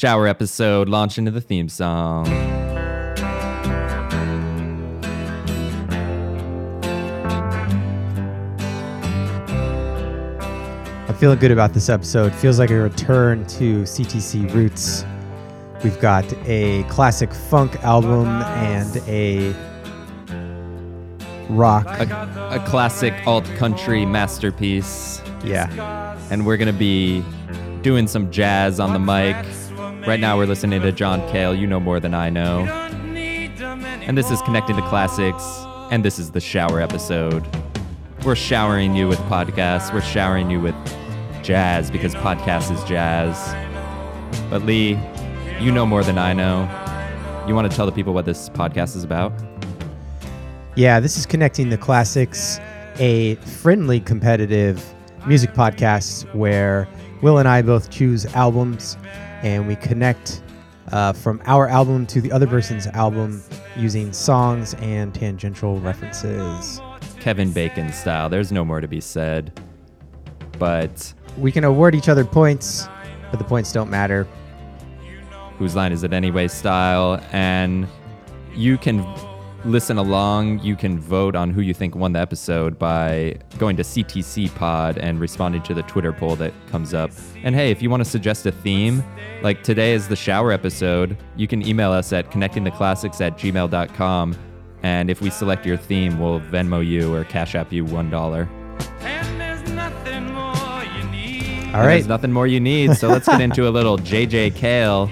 Shower episode launch into the theme song. I'm feeling good about this episode. Feels like a return to CTC roots. We've got a classic funk album and a rock. A, a classic alt country masterpiece. Yeah. And we're going to be doing some jazz on the mic. Right now, we're listening to John Cale. You know more than I know. And this is Connecting to Classics. And this is the shower episode. We're showering you with podcasts. We're showering you with jazz because podcast is jazz. But Lee, you know more than I know. You want to tell the people what this podcast is about? Yeah, this is Connecting the Classics, a friendly, competitive music podcast where Will and I both choose albums and we connect uh, from our album to the other person's album using songs and tangential references. Kevin Bacon style. There's no more to be said. But We can award each other points, but the points don't matter. whose line is it anyway style and you can listen along. You can vote on who you think won the episode by going to ctc pod and responding to the twitter poll that comes up. And hey if you want to suggest a theme like today is the shower episode you can email us at connectingtheclassics at gmail.com and if we select your theme we'll venmo you or cash app you one dollar. All right. There's nothing more you need. So let's get into a little JJ Cale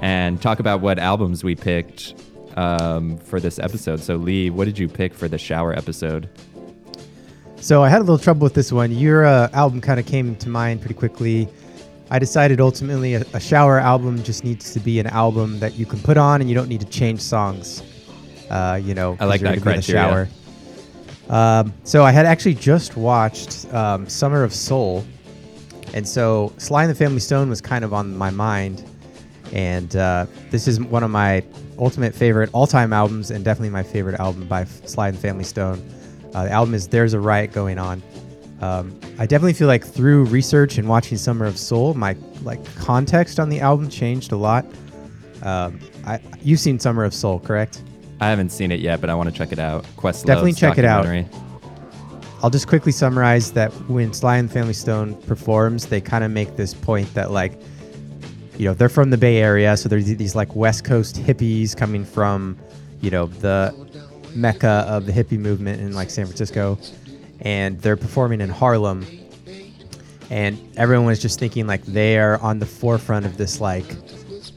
and talk about what albums we picked um, for this episode. So, Lee, what did you pick for the shower episode? So I had a little trouble with this one. Your uh, album kind of came to mind pretty quickly. I decided ultimately a, a shower album just needs to be an album that you can put on and you don't need to change songs. Uh, you know, I like that in the shower. Um, so I had actually just watched um, Summer of Soul, and so Sly and the Family Stone was kind of on my mind, and uh, this is one of my ultimate favorite all-time albums, and definitely my favorite album by Sly and Family Stone. Uh, the album is "There's a Riot Going On." Um, I definitely feel like through research and watching Summer of Soul, my like context on the album changed a lot. Um, I, you've seen Summer of Soul, correct? I haven't seen it yet, but I want to check it out. Questlove Definitely check it out. I'll just quickly summarize that when Sly and Family Stone performs, they kind of make this point that like, you know, they're from the Bay Area, so there's these like West Coast hippies coming from, you know, the mecca of the hippie movement in like San Francisco, and they're performing in Harlem, and everyone was just thinking like they are on the forefront of this like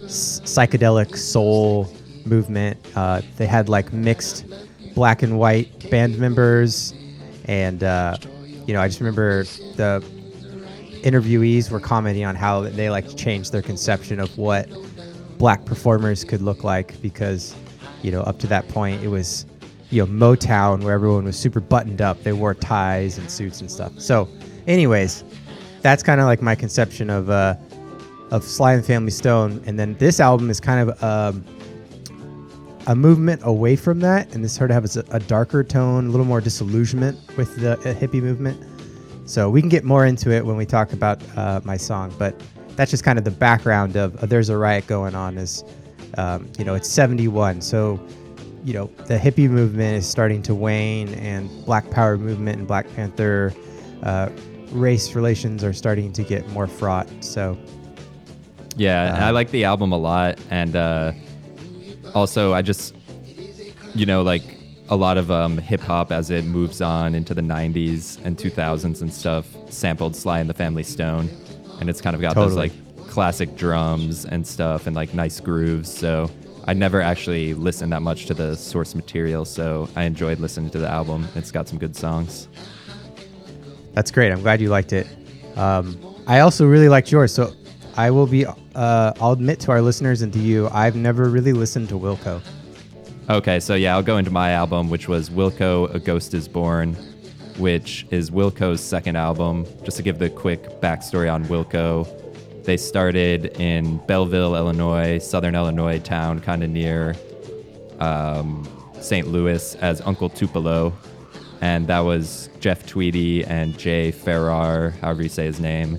s- psychedelic soul movement. Uh, they had like mixed black and white band members, and uh, you know, I just remember the interviewees were commenting on how they like changed their conception of what black performers could look like because you know up to that point it was you know Motown where everyone was super buttoned up. They wore ties and suits and stuff. So, anyways, that's kind of like my conception of uh, of Sly and Family Stone. And then this album is kind of um, a movement away from that, and this sort of has a, a darker tone, a little more disillusionment with the uh, hippie movement. So we can get more into it when we talk about uh, my song, but that's just kind of the background of, of "There's a Riot Going On." Is um, you know it's '71, so you know the hippie movement is starting to wane, and Black Power movement and Black Panther uh, race relations are starting to get more fraught. So Yeah, I Uh, like the album a lot, and uh, also I just, you know, like a lot of um, hip hop as it moves on into the '90s and 2000s and stuff, sampled Sly and the Family Stone, and it's kind of got those like classic drums and stuff and like nice grooves. So I never actually listened that much to the source material, so I enjoyed listening to the album. It's got some good songs. That's great. I'm glad you liked it. Um, I also really liked yours. So I will be, uh, I'll admit to our listeners and to you, I've never really listened to Wilco. Okay, so yeah, I'll go into my album, which was Wilco, A Ghost is Born, which is Wilco's second album. Just to give the quick backstory on Wilco, they started in Belleville, Illinois, southern Illinois town, kind of near um, St. Louis, as Uncle Tupelo. And that was Jeff Tweedy and Jay Farrar, however you say his name.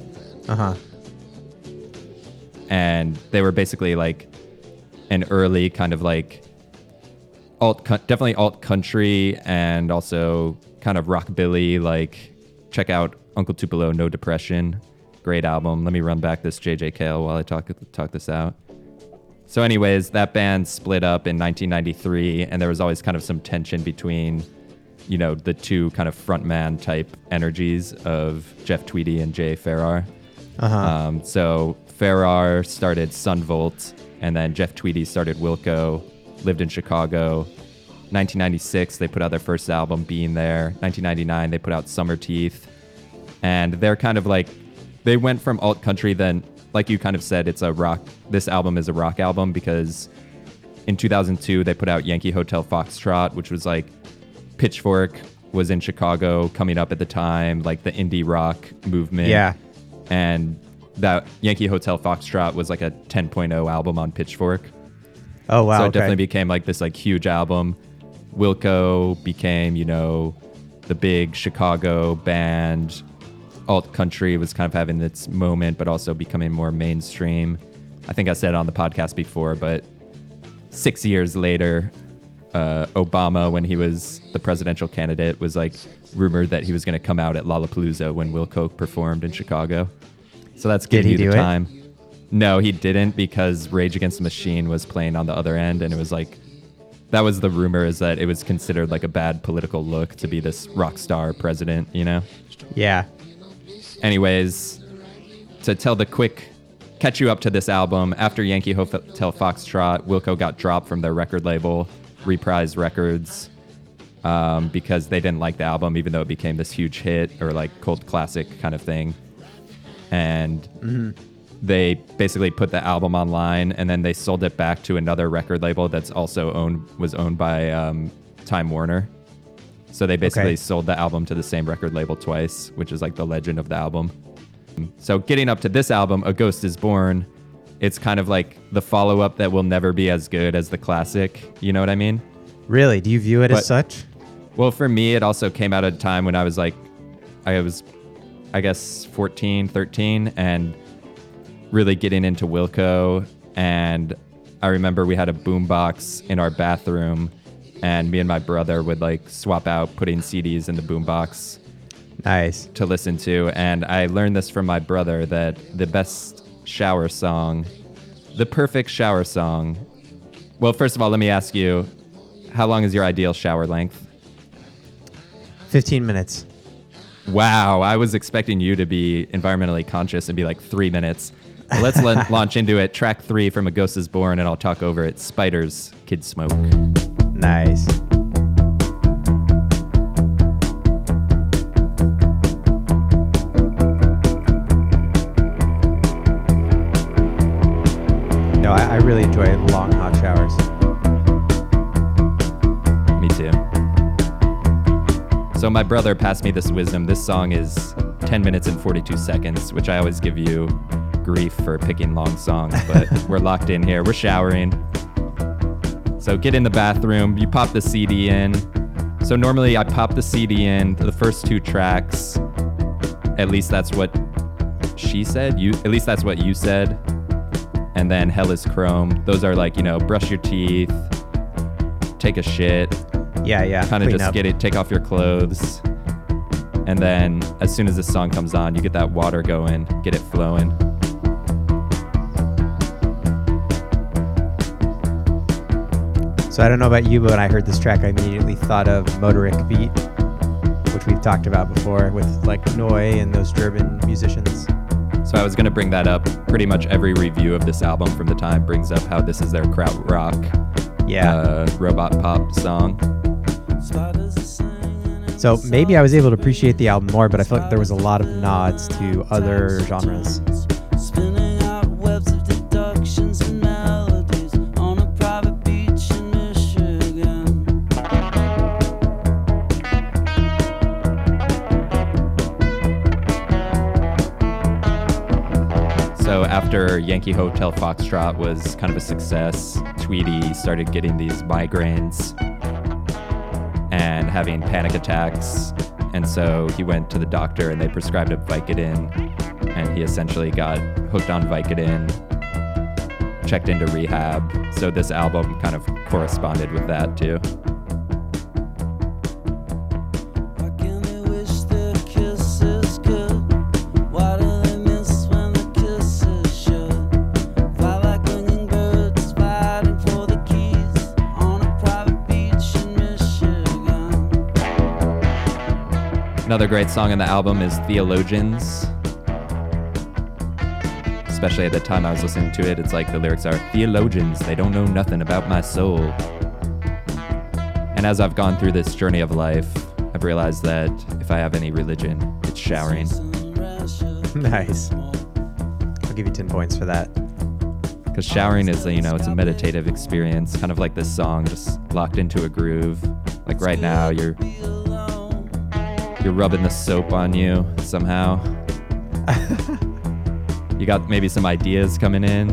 Uh huh. and they were basically like an early kind of like alt, definitely alt country, and also kind of rockabilly. Like, check out Uncle Tupelo, No Depression, great album. Let me run back this JJ Cale while I talk talk this out. So, anyways, that band split up in 1993, and there was always kind of some tension between, you know, the two kind of frontman type energies of Jeff Tweedy and Jay Farrar. Uh-huh. Um, so Farrar started Son Volt, and then Jeff Tweedy started Wilco, lived in Chicago. 1996, they put out their first album, Being There. 1999, they put out Summerteeth. And they're kind of like, they went from alt country, then, like you kind of said, it's a rock, this album is a rock album because in 2002, they put out Yankee Hotel Foxtrot, which was like Pitchfork was in Chicago coming up at the time, like the indie rock movement Yeah. and that Yankee Hotel Foxtrot was like a 10.0 album on Pitchfork. Oh wow. so it okay. definitely became like this like huge album. Wilco became, you know, the big Chicago band. Alt country was kind of having its moment, but also becoming more mainstream. I think I said on the podcast before, but six years later, uh, Obama, when he was the presidential candidate, was like rumored that he was going to come out at Lollapalooza when Wilco performed in Chicago. So that's Did giving he you do the it? No, he didn't because Rage Against the Machine was playing on the other end, and it was like that was the rumor is that it was considered like a bad political look to be this rock star president, you know. yeah. Anyways, to tell the quick catch you up to this album, after Yankee Hotel Foxtrot, Wilco got dropped from their record label, Reprise Records, um, because they didn't like the album, even though it became this huge hit or like cult classic kind of thing. And they basically put the album online, and then they sold it back to another record label that's also owned was owned by um, Time Warner. So they basically Okay. sold the album to the same record label twice, which is like the legend of the album. So getting up to this album, A Ghost is Born, it's kind of like the follow up that will never be as good as the classic. You know what I mean? Really? Do you view it But- as such? Well, for me, it also came out at a time when I was like, I was, I guess, 14, 13, and really getting into Wilco. And I remember we had a boombox in our bathroom, and me and my brother would like swap out putting CDs in the boombox Nice. to listen to. And I learned this from my brother that the best shower song, the perfect shower song. Well, first of all, let me ask you, how long is your ideal shower length? 15 minutes. Wow, I was expecting you to be environmentally conscious and be like three minutes. Well, let's la- launch into it. Track three from A Ghost is Born, and I'll talk over it. Spiders, Kid Smoke. Nice. No, I, I really enjoy long hot showers. Me too. So my brother passed me this wisdom. This song is 10 minutes and 42 seconds, which I always give you grief for picking long songs, but we're locked in here. We're showering. So get in the bathroom, you pop the CD in. So normally I pop the CD in, the first two tracks. At least that's what she said. You at least that's what you said. And then Hell is Chrome. Those are like, you know, brush your teeth, take a shit, Yeah, yeah. kind of just up. get it, take off your clothes. And then as soon as the song comes on, you get that water going, get it flowing. So I don't know about you, but when I heard this track, I immediately thought of motorik Beat, which we've talked about before with like Neu! and those German musicians. So I was going to bring that up. Pretty much every review of this album from the time brings up how this is their kraut rock, Yeah. uh, robot pop song. So maybe I was able to appreciate the album more, but I felt like there was a lot of nods to other genres. Yankee Hotel Foxtrot was kind of a success, Tweedy started getting these migraines and having panic attacks. And so he went to the doctor and they prescribed him Vicodin. And he essentially got hooked on Vicodin checked into rehab. So this album kind of corresponded with that too. Another great song on the album is Theologians. Especially at the time I was listening to it, it's like the lyrics are Theologians, they don't know nothing about my soul. And as I've gone through this journey of life, I've realized that if I have any religion, it's showering. nice. I'll give you 10 points for that. Because showering is, a, you know, it's a meditative experience, kind of like this song, just locked into a groove. Like right now, you're you're rubbing the soap on you somehow. you got maybe some ideas coming in.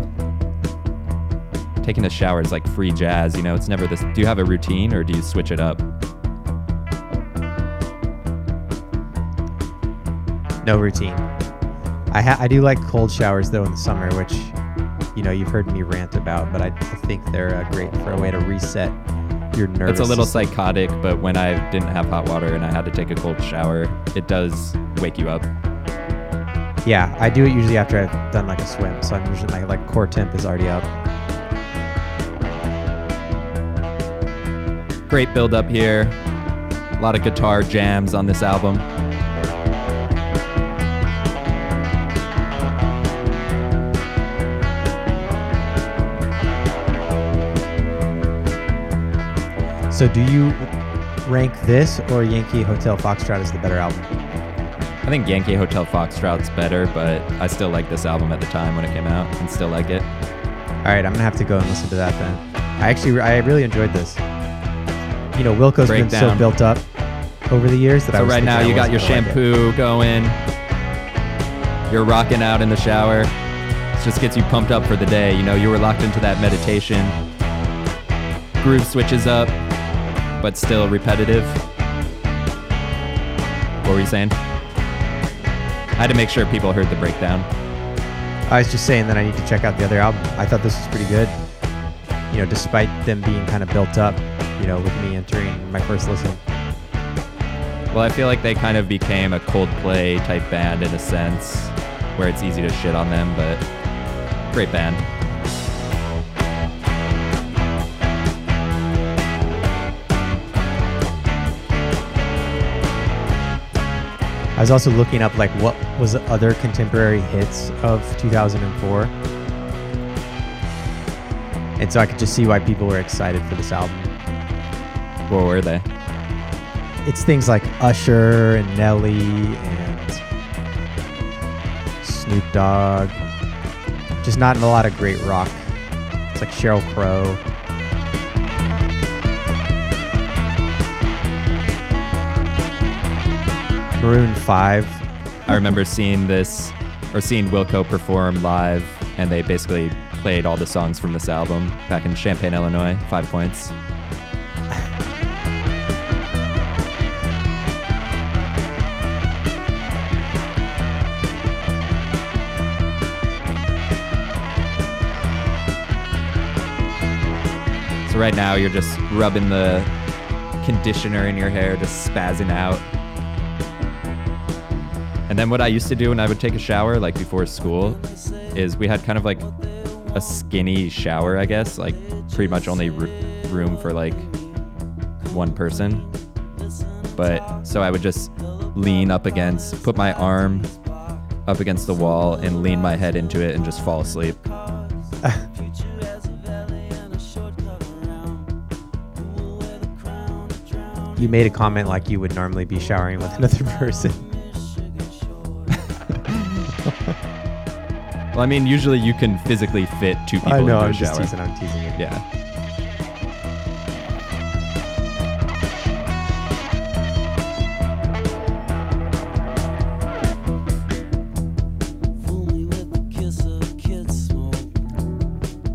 Taking a shower is like free jazz, you know. It's never this. Do you have a routine or do you switch it up? No routine. I ha- I do like cold showers though in the summer, which you know you've heard me rant about, but I, I think they're uh, great for a way to reset your nervous. It's a little system. psychotic, but when I didn't have hot water and I had to take a cold shower, it does wake you up. Yeah, I do it usually after I've done like a swim, so I'm usually my like core temp is already up. Great build up here. A lot of guitar jams on this album. So do you rank this or Yankee Hotel Foxtrot as the better album? I think Yankee Hotel Foxtrot's better, but I still like this album at the time when it came out and still like it. All right, I'm gonna have to go and listen to that then. I actually I really enjoyed this. You know, Wilco's been so built up over the years that I So was right now you got your wasn't like shampoo going. You're rocking out in the shower. It just gets you pumped up for the day. You know, you were locked into that meditation. Groove switches up, but still repetitive. What were you saying? I had to make sure people heard the breakdown. I was just saying that I need to check out the other album. I thought this was pretty good. You know, despite them being kind of built up, you know, with me entering my first listen. Well, I feel like they kind of became a Coldplay type band in a sense, where it's easy to shit on them, but great band. I was also looking up like what was the other contemporary hits of 2004. And so I could just see why people were excited for this album. What were they? It's things like Usher and Nelly and Snoop Dogg. Just not a lot of great rock. It's like Sheryl Crow. Maroon 5. I remember seeing this or seeing Wilco perform live, and they basically played all the songs from this album back in Champaign, Illinois. Five points. So right now you're just rubbing the conditioner in your hair, just spazzing out. And then what I used to do when I would take a shower, like before school, is we had kind of like a skinny shower, I guess, like pretty much only r- room for like one person. But so I would just lean up against, put my arm up against the wall and lean my head into it and just fall asleep. You made a comment like you would normally be showering with another person. Well, I mean, usually you can physically fit two people I know, into a I'm just shower. teasing, I'm teasing you. Yeah. Fool me with the kiss of kid smoke.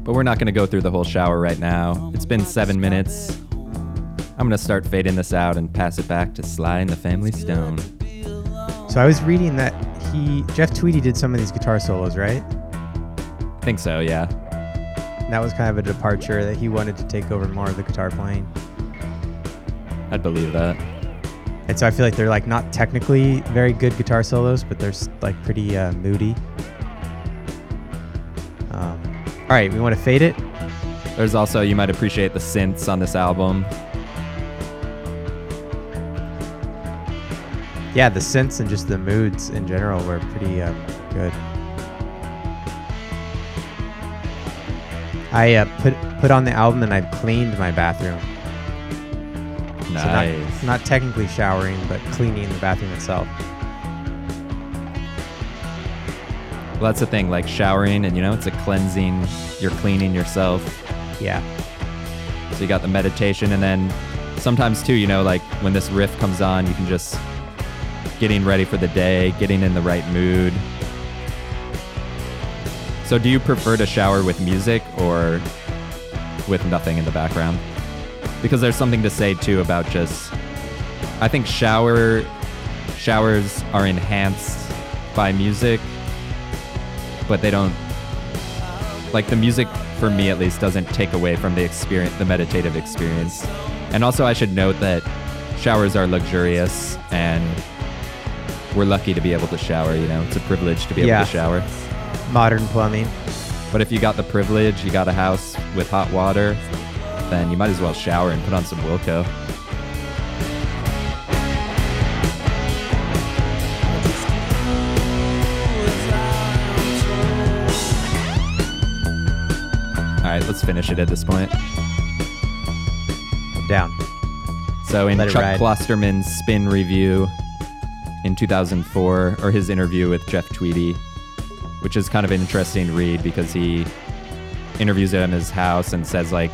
But we're not going to go through the whole shower right now. It's been seven minutes. I'm going to start fading this out and pass it back to Sly and the Family Stone. So I was reading that he Jeff Tweedy did some of these guitar solos, right? I think so, yeah. That was kind of a departure that he wanted to take over more of the guitar playing. I'd believe that. And so I feel like they're like not technically very good guitar solos, but they're like pretty uh, moody. Um, all right, we want to fade it. There's also you might appreciate the synths on this album. Yeah, the synths and just the moods in general were pretty uh, good. I uh, put put on the album and I've cleaned my bathroom. Nice. So not, not technically showering, but cleaning the bathroom itself. well, that's the thing, like showering, and you know, it's a cleansing. You're cleaning yourself. Yeah. So you got the meditation, and then sometimes too, you know, like when this riff comes on, you can just getting ready for the day, getting in the right mood. So, do you prefer to shower with music or with nothing in the background? Because there's something to say too about just. I think shower showers are enhanced by music, but they don't like the music for me at least doesn't take away from the experience the meditative experience and also i should note that showers are luxurious and we're lucky to be able to shower you know it's a privilege to be able Yeah. to shower Modern plumbing. but if you got the privilege you got a house with hot water then you might as well shower and put on some wilco all right let's finish it at this point Down. So in Let Chuck ride. Klosterman's spin review in 2004, or his interview with Jeff Tweedy, which is kind of an interesting read because he interviews him in his house and says like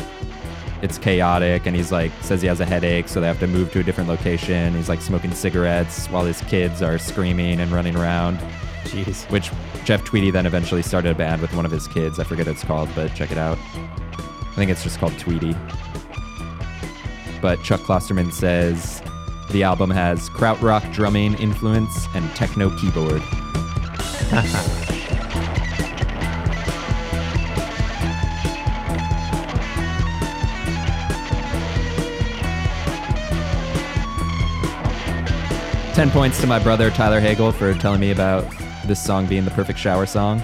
it's chaotic and he's like says he has a headache so they have to move to a different location. He's like smoking cigarettes while his kids are screaming and running around. Jeez. which jeff tweedy then eventually started a band with one of his kids. I forget what it's called but check it out. I think it's just called tweedy. But chuck klosterman says the album has krautrock drumming influence and techno keyboard Ten points to my brother Tyler Hagle for telling me about this song being the perfect shower song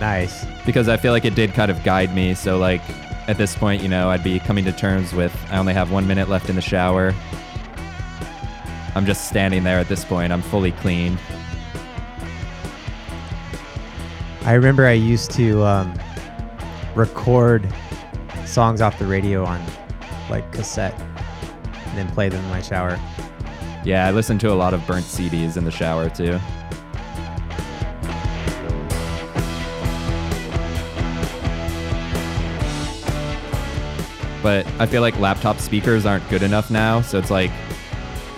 Nice. because I feel like it did kind of guide me. So like at this point, you know, I'd be coming to terms with I only have one minute left in the shower. I'm just standing there at this point. I'm fully clean. I remember I used to um, record songs off the radio on like cassette and then play them in my shower. Yeah, I listen to a lot of burnt CDs in the shower too. But I feel like laptop speakers aren't good enough now, so it's like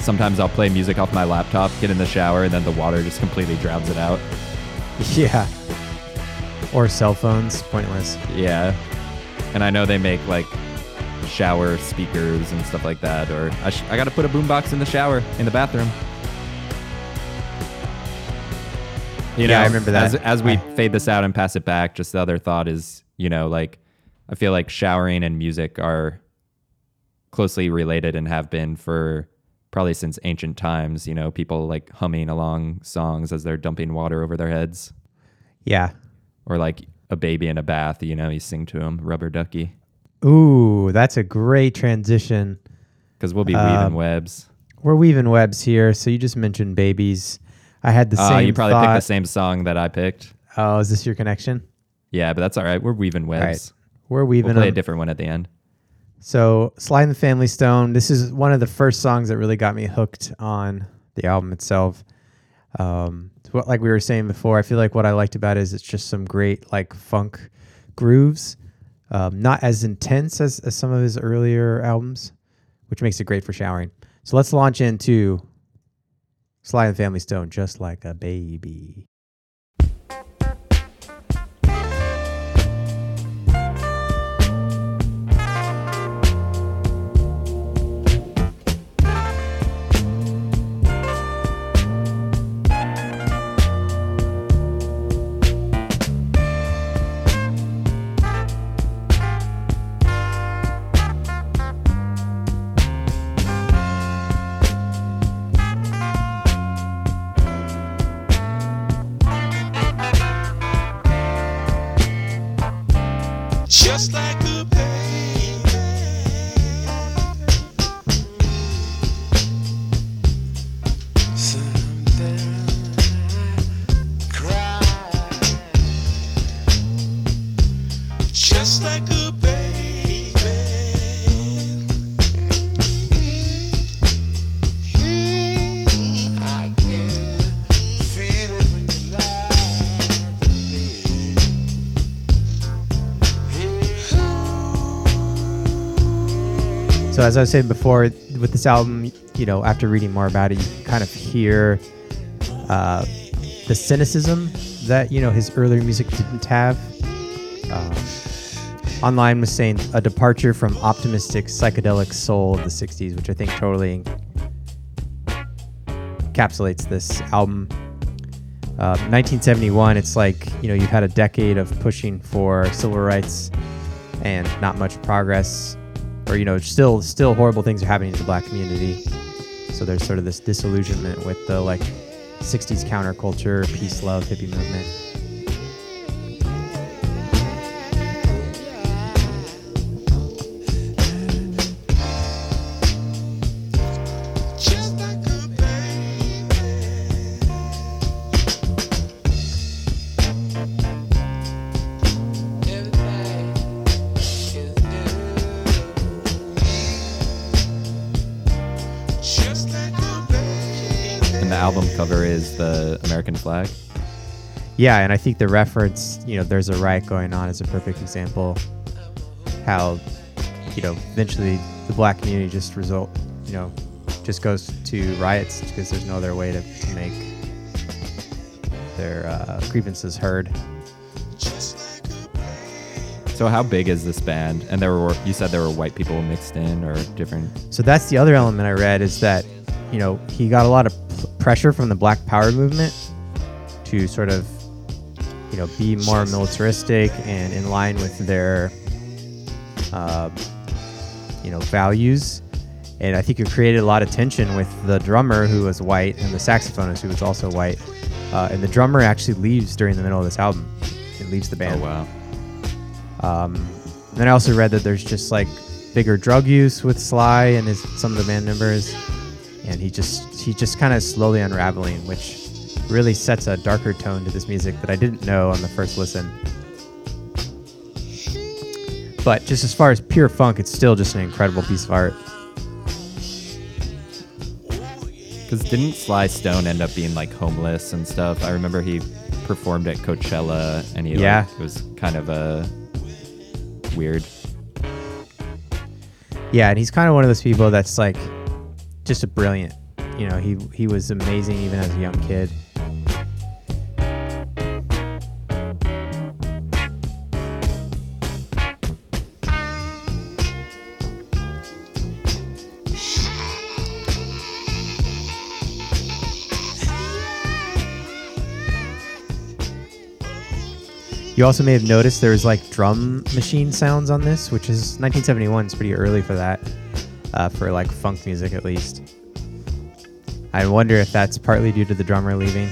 sometimes I'll play music off my laptop, get in the shower, and then the water just completely drowns it out. Yeah. Or cell phones, pointless. Yeah. And I know they make like shower speakers and stuff like that, or I, sh- I gotta put a boombox in the shower, in the bathroom. You Yeah, know, I remember that. As, as we I- fade this out and pass it back, just the other thought is, you know, like I feel like showering and music are closely related and have been for probably since ancient times. You know, people like humming along songs as they're dumping water over their heads, Yeah. or like a baby in a bath. You know, you sing to him, rubber ducky. Ooh, that's a great transition. because we'll be weaving Um, webs. We're weaving webs here. So you just mentioned babies. I had the same song. Oh, same you probably thought. picked the same song that I picked. Oh, is this your connection? Yeah, but that's all right. We're weaving webs. We're weaving We'll play a different one at the end. So, Sly and the Family Stone. This is one of the first songs that really got me hooked on the album itself. Um, what, like we were saying before, I feel like what I liked about it is it's just some great like funk grooves, um, not as intense as, as some of his earlier albums, which makes it great for showering. So let's launch into Sly and the Family Stone, just like a baby. As I was saying before, with this album, you know, after reading more about it, you kind of hear uh, the cynicism that you know his earlier music didn't have. Um, online was saying a departure from optimistic psychedelic soul of the '60s, which I think totally encapsulates this album. Uh, 1971, it's like you know you've had a decade of pushing for civil rights and not much progress or you know still still horrible things are happening to the black community. So there's sort of this disillusionment with the like 60s counterculture peace love hippie movement flag. yeah and i think the reference you know there's a riot going on is a perfect example how you know eventually the black community just result you know just goes to riots because there's no other way to, to make their uh, grievances heard Just like a baby. So how big is this band? And there were you said there were white people mixed in or different. So that's the other element I read is that, you know, he got a lot of p- pressure from the Black Power movement to sort of, you know, be more militaristic and in line with their, uh, you know, values. And I think it created a lot of tension with the drummer who was white and the saxophonist who was also white. Uh, and the drummer actually leaves during the middle of this album. It leaves the band. Oh wow. Um, and then I also read that there's just like bigger drug use with Sly and his some of the band members, and he just he just kind of slowly unraveling, which really sets a darker tone to this music that I didn't know on the first listen. But just as far as pure funk, it's still just an incredible piece of art. Because didn't Sly Stone end up being like homeless and stuff? I remember he performed at Coachella and he Yeah. like, it was kind of a weird. Yeah, and he's kind of one of those people that's like just a brilliant. You know, he he was amazing even as a young kid. You also may have noticed there's like drum machine sounds on this, which is 1971 is pretty early for that, uh, for like funk music at least. I wonder if that's partly due to the drummer leaving.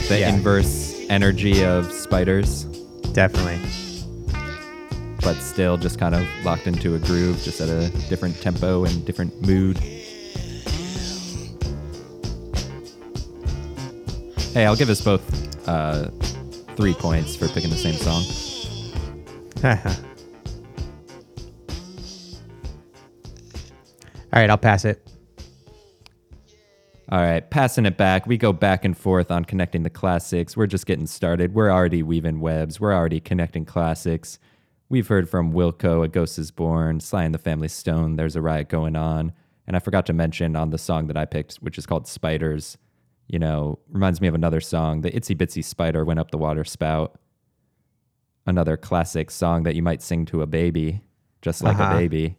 Like the Yeah. inverse energy of spiders, Definitely. but still just kind of locked into a groove, just at a different tempo and different mood. Hey, I'll give us both uh, three points for picking the same song. All right, I'll pass it. All right, passing it back. We go back and forth on connecting the classics. We're just getting started. We're already weaving webs. We're already connecting classics. We've heard from Wilco, A Ghost is Born, Sly and the Family Stone, There's a Riot Going On. And I forgot to mention on the song that I picked, which is called Spiders, you know, reminds me of another song, The Itsy Bitsy Spider Went Up the Water Spout. Another classic song that you might sing to a baby, just like Uh-huh. a baby.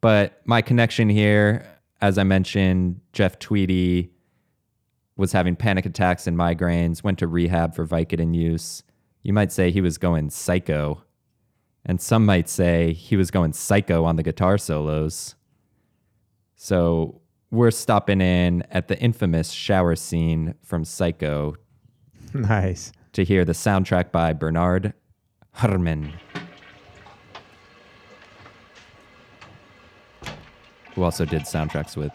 But my connection here, as I mentioned, Jeff Tweedy was having panic attacks and migraines, went to rehab for Vicodin use. You might say he was going psycho. And some might say he was going psycho on the guitar solos. So we're stopping in at the infamous shower scene from Psycho nice. to hear the soundtrack by Bernard Herrmann. Who also did soundtracks with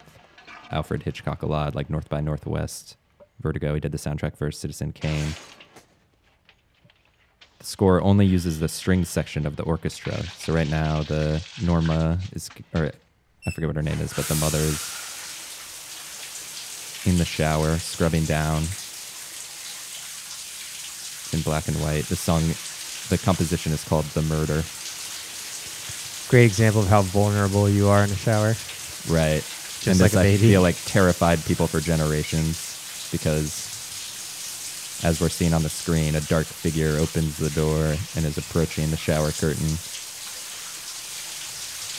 Alfred Hitchcock a lot, like North by Northwest, Vertigo. He did the soundtrack for Citizen Kane. The score only uses the string section of the orchestra. So right now, the Norma is, or I forget what her name is, but the mother is in the shower, scrubbing down in black and white. The song, the composition is called The Murder. Great example of how vulnerable you are in a shower. Right. Just and like this, a I baby. feel like terrified people for generations because as we're seeing on the screen, a dark figure opens the door and is approaching the shower curtain.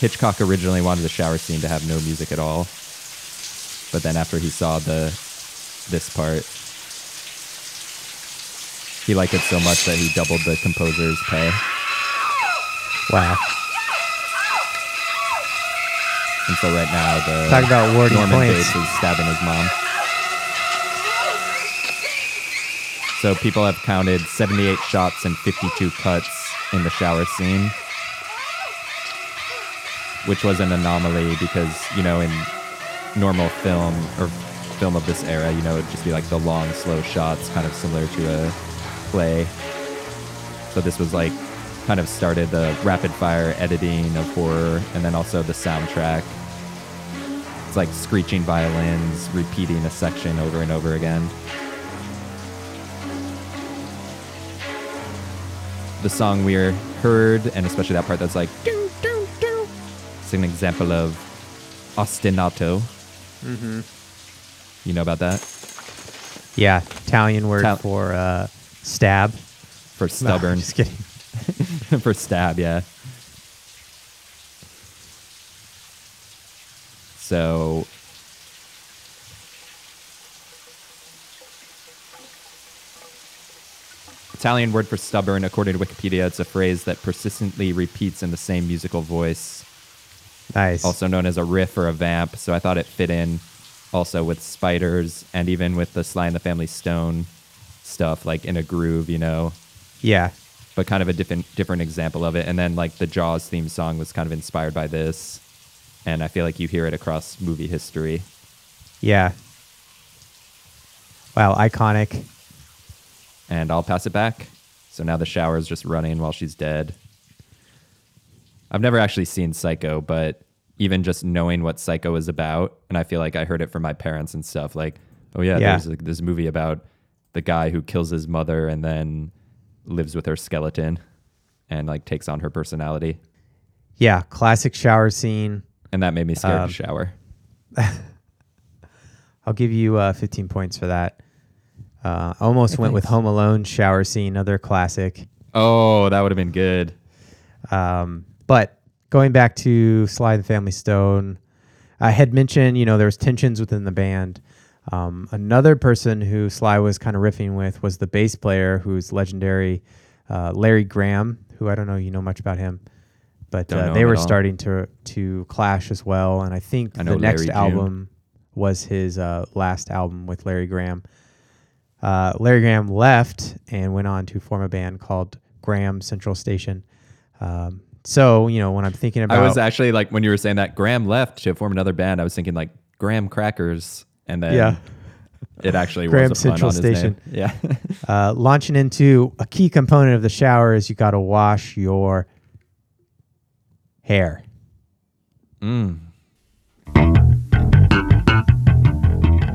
Hitchcock originally wanted the shower scene to have no music at all. But then after he saw the this part, he liked it so much that he doubled the composer's pay. Wow. And so right now the Talk about awarding Norman. Bates is stabbing his mom. So people have counted 78 shots and 52 cuts in the shower scene, which was an anomaly because, you know, in normal film or film of this era, you know, it'd just be like the long, slow shots, kind of similar to a play. So this was like kind of started the rapid fire editing of horror and then also the soundtrack. It's like screeching violins repeating a section over and over again. The song we heard, and especially that part that's like, doo, doo, doo, it's an example of ostinato. Mm-hmm. You know about that? Yeah, Italian word Tal- for uh, stab. For stubborn. just kidding. for stab, yeah. So Italian word for stubborn, according to Wikipedia, it's a phrase that persistently repeats in the same musical voice, Nice. also known as a riff or a vamp. So I thought it fit in also with spiders and even with the Sly and the Family Stone stuff, like in a groove, you know yeah. But kind of a different different example of it. And then like the Jaws theme song was kind of inspired by this, and I feel like you hear it across movie history. Yeah. Wow, iconic. And I'll pass it back. So now the shower is just running while she's dead. I've never actually seen Psycho, but even just knowing what Psycho is about, and I feel like I heard it from my parents and stuff. Like, oh yeah, Yeah. there's like, this movie about the guy who kills his mother and then lives with her skeleton, and like takes on her personality. Yeah, classic shower scene. And that made me scared Um, to shower. I'll give you uh, 15 points for that. Uh, I almost went with. Home Alone shower scene, another classic. Oh, that would have been good. Um, but going back to Sly and the Family Stone, I had mentioned, you know, there was tensions within the band. Um, another person who Sly was kind of riffing with was the bass player, who's legendary, uh, Larry Graham, who I don't know you know much about him, but Don't uh, know they him were at all. starting to to clash as well. And I think I the next Larry June. album was his uh, last album with Larry Graham. Uh, Larry Graham left and went on to form a band called Graham Central Station. Um, so you know when I'm thinking about I was actually like when you were saying that Graham left to form another band. I was thinking like Graham Crackers, and then Yeah. it actually Graham was a pun Central on his name. Station. Yeah, uh, launching into a key component of the shower is you got to wash your hair. mm.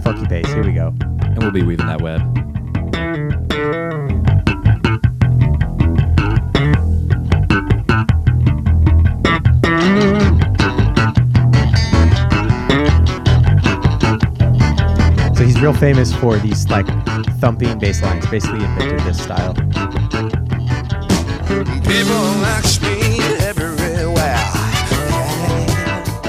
Funky bass. Here we go. and we'll be weaving that web. He's real famous for these like thumping bass lines. Basically invented this style. People ask me everywhere.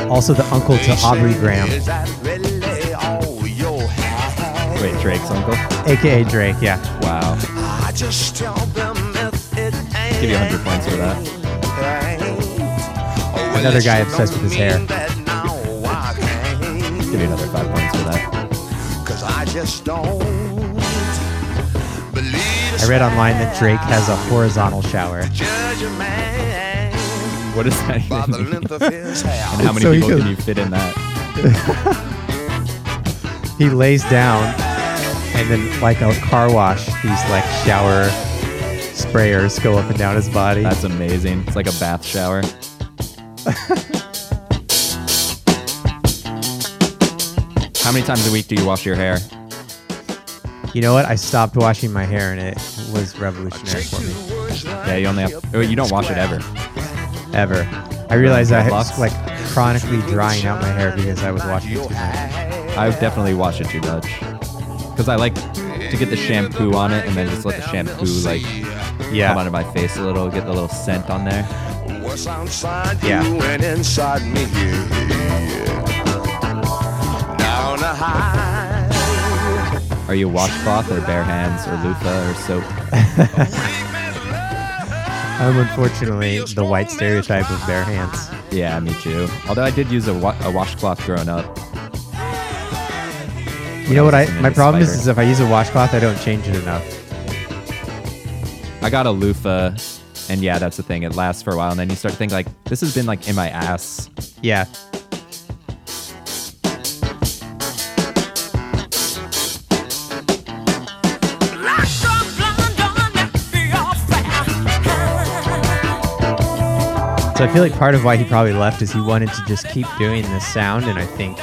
Also, the uncle to Aubrey Graham, Is that really all you have? Wait, Drake's uncle? aka Drake. Yeah. Wow. I just tell them if it ain't Give you 100 points for that. Another guy obsessed with his hair. That now I can't, Give you another five just don't believe I read online that Drake has a horizontal shower. judge a man What that by even the mean? length of his hair. And how many So he people goes- can you fit in that? He lays down, and then like a car wash, these like shower sprayers go up and down his body. That's amazing. It's like a bath shower. How many times a week do you wash your hair? You know what? I stopped washing my hair, and it was revolutionary for me. Yeah, you only have. Oh, you don't wash it ever. Ever. I realized I was like chronically drying out my hair because I was washing it too much. I've definitely wash it too much because I like to get the shampoo on it and then just let the shampoo like come Yeah. onto my face a little, get the little scent on there. What's outside Yeah. you and inside me? Down the high. Are you washcloth or bare hands or loofah or soap? I'm unfortunately the white stereotype of bare hands. Yeah, me too. Although I did use a, wa- a washcloth growing up. You know what? I my problem is, is if I use a washcloth, I don't change it enough. I got a loofah, and yeah, that's the thing. It lasts for a while, and then you start to think like, this has been like in my ass. Yeah. So I feel like part of why he probably left is he wanted to just keep doing this sound, and I think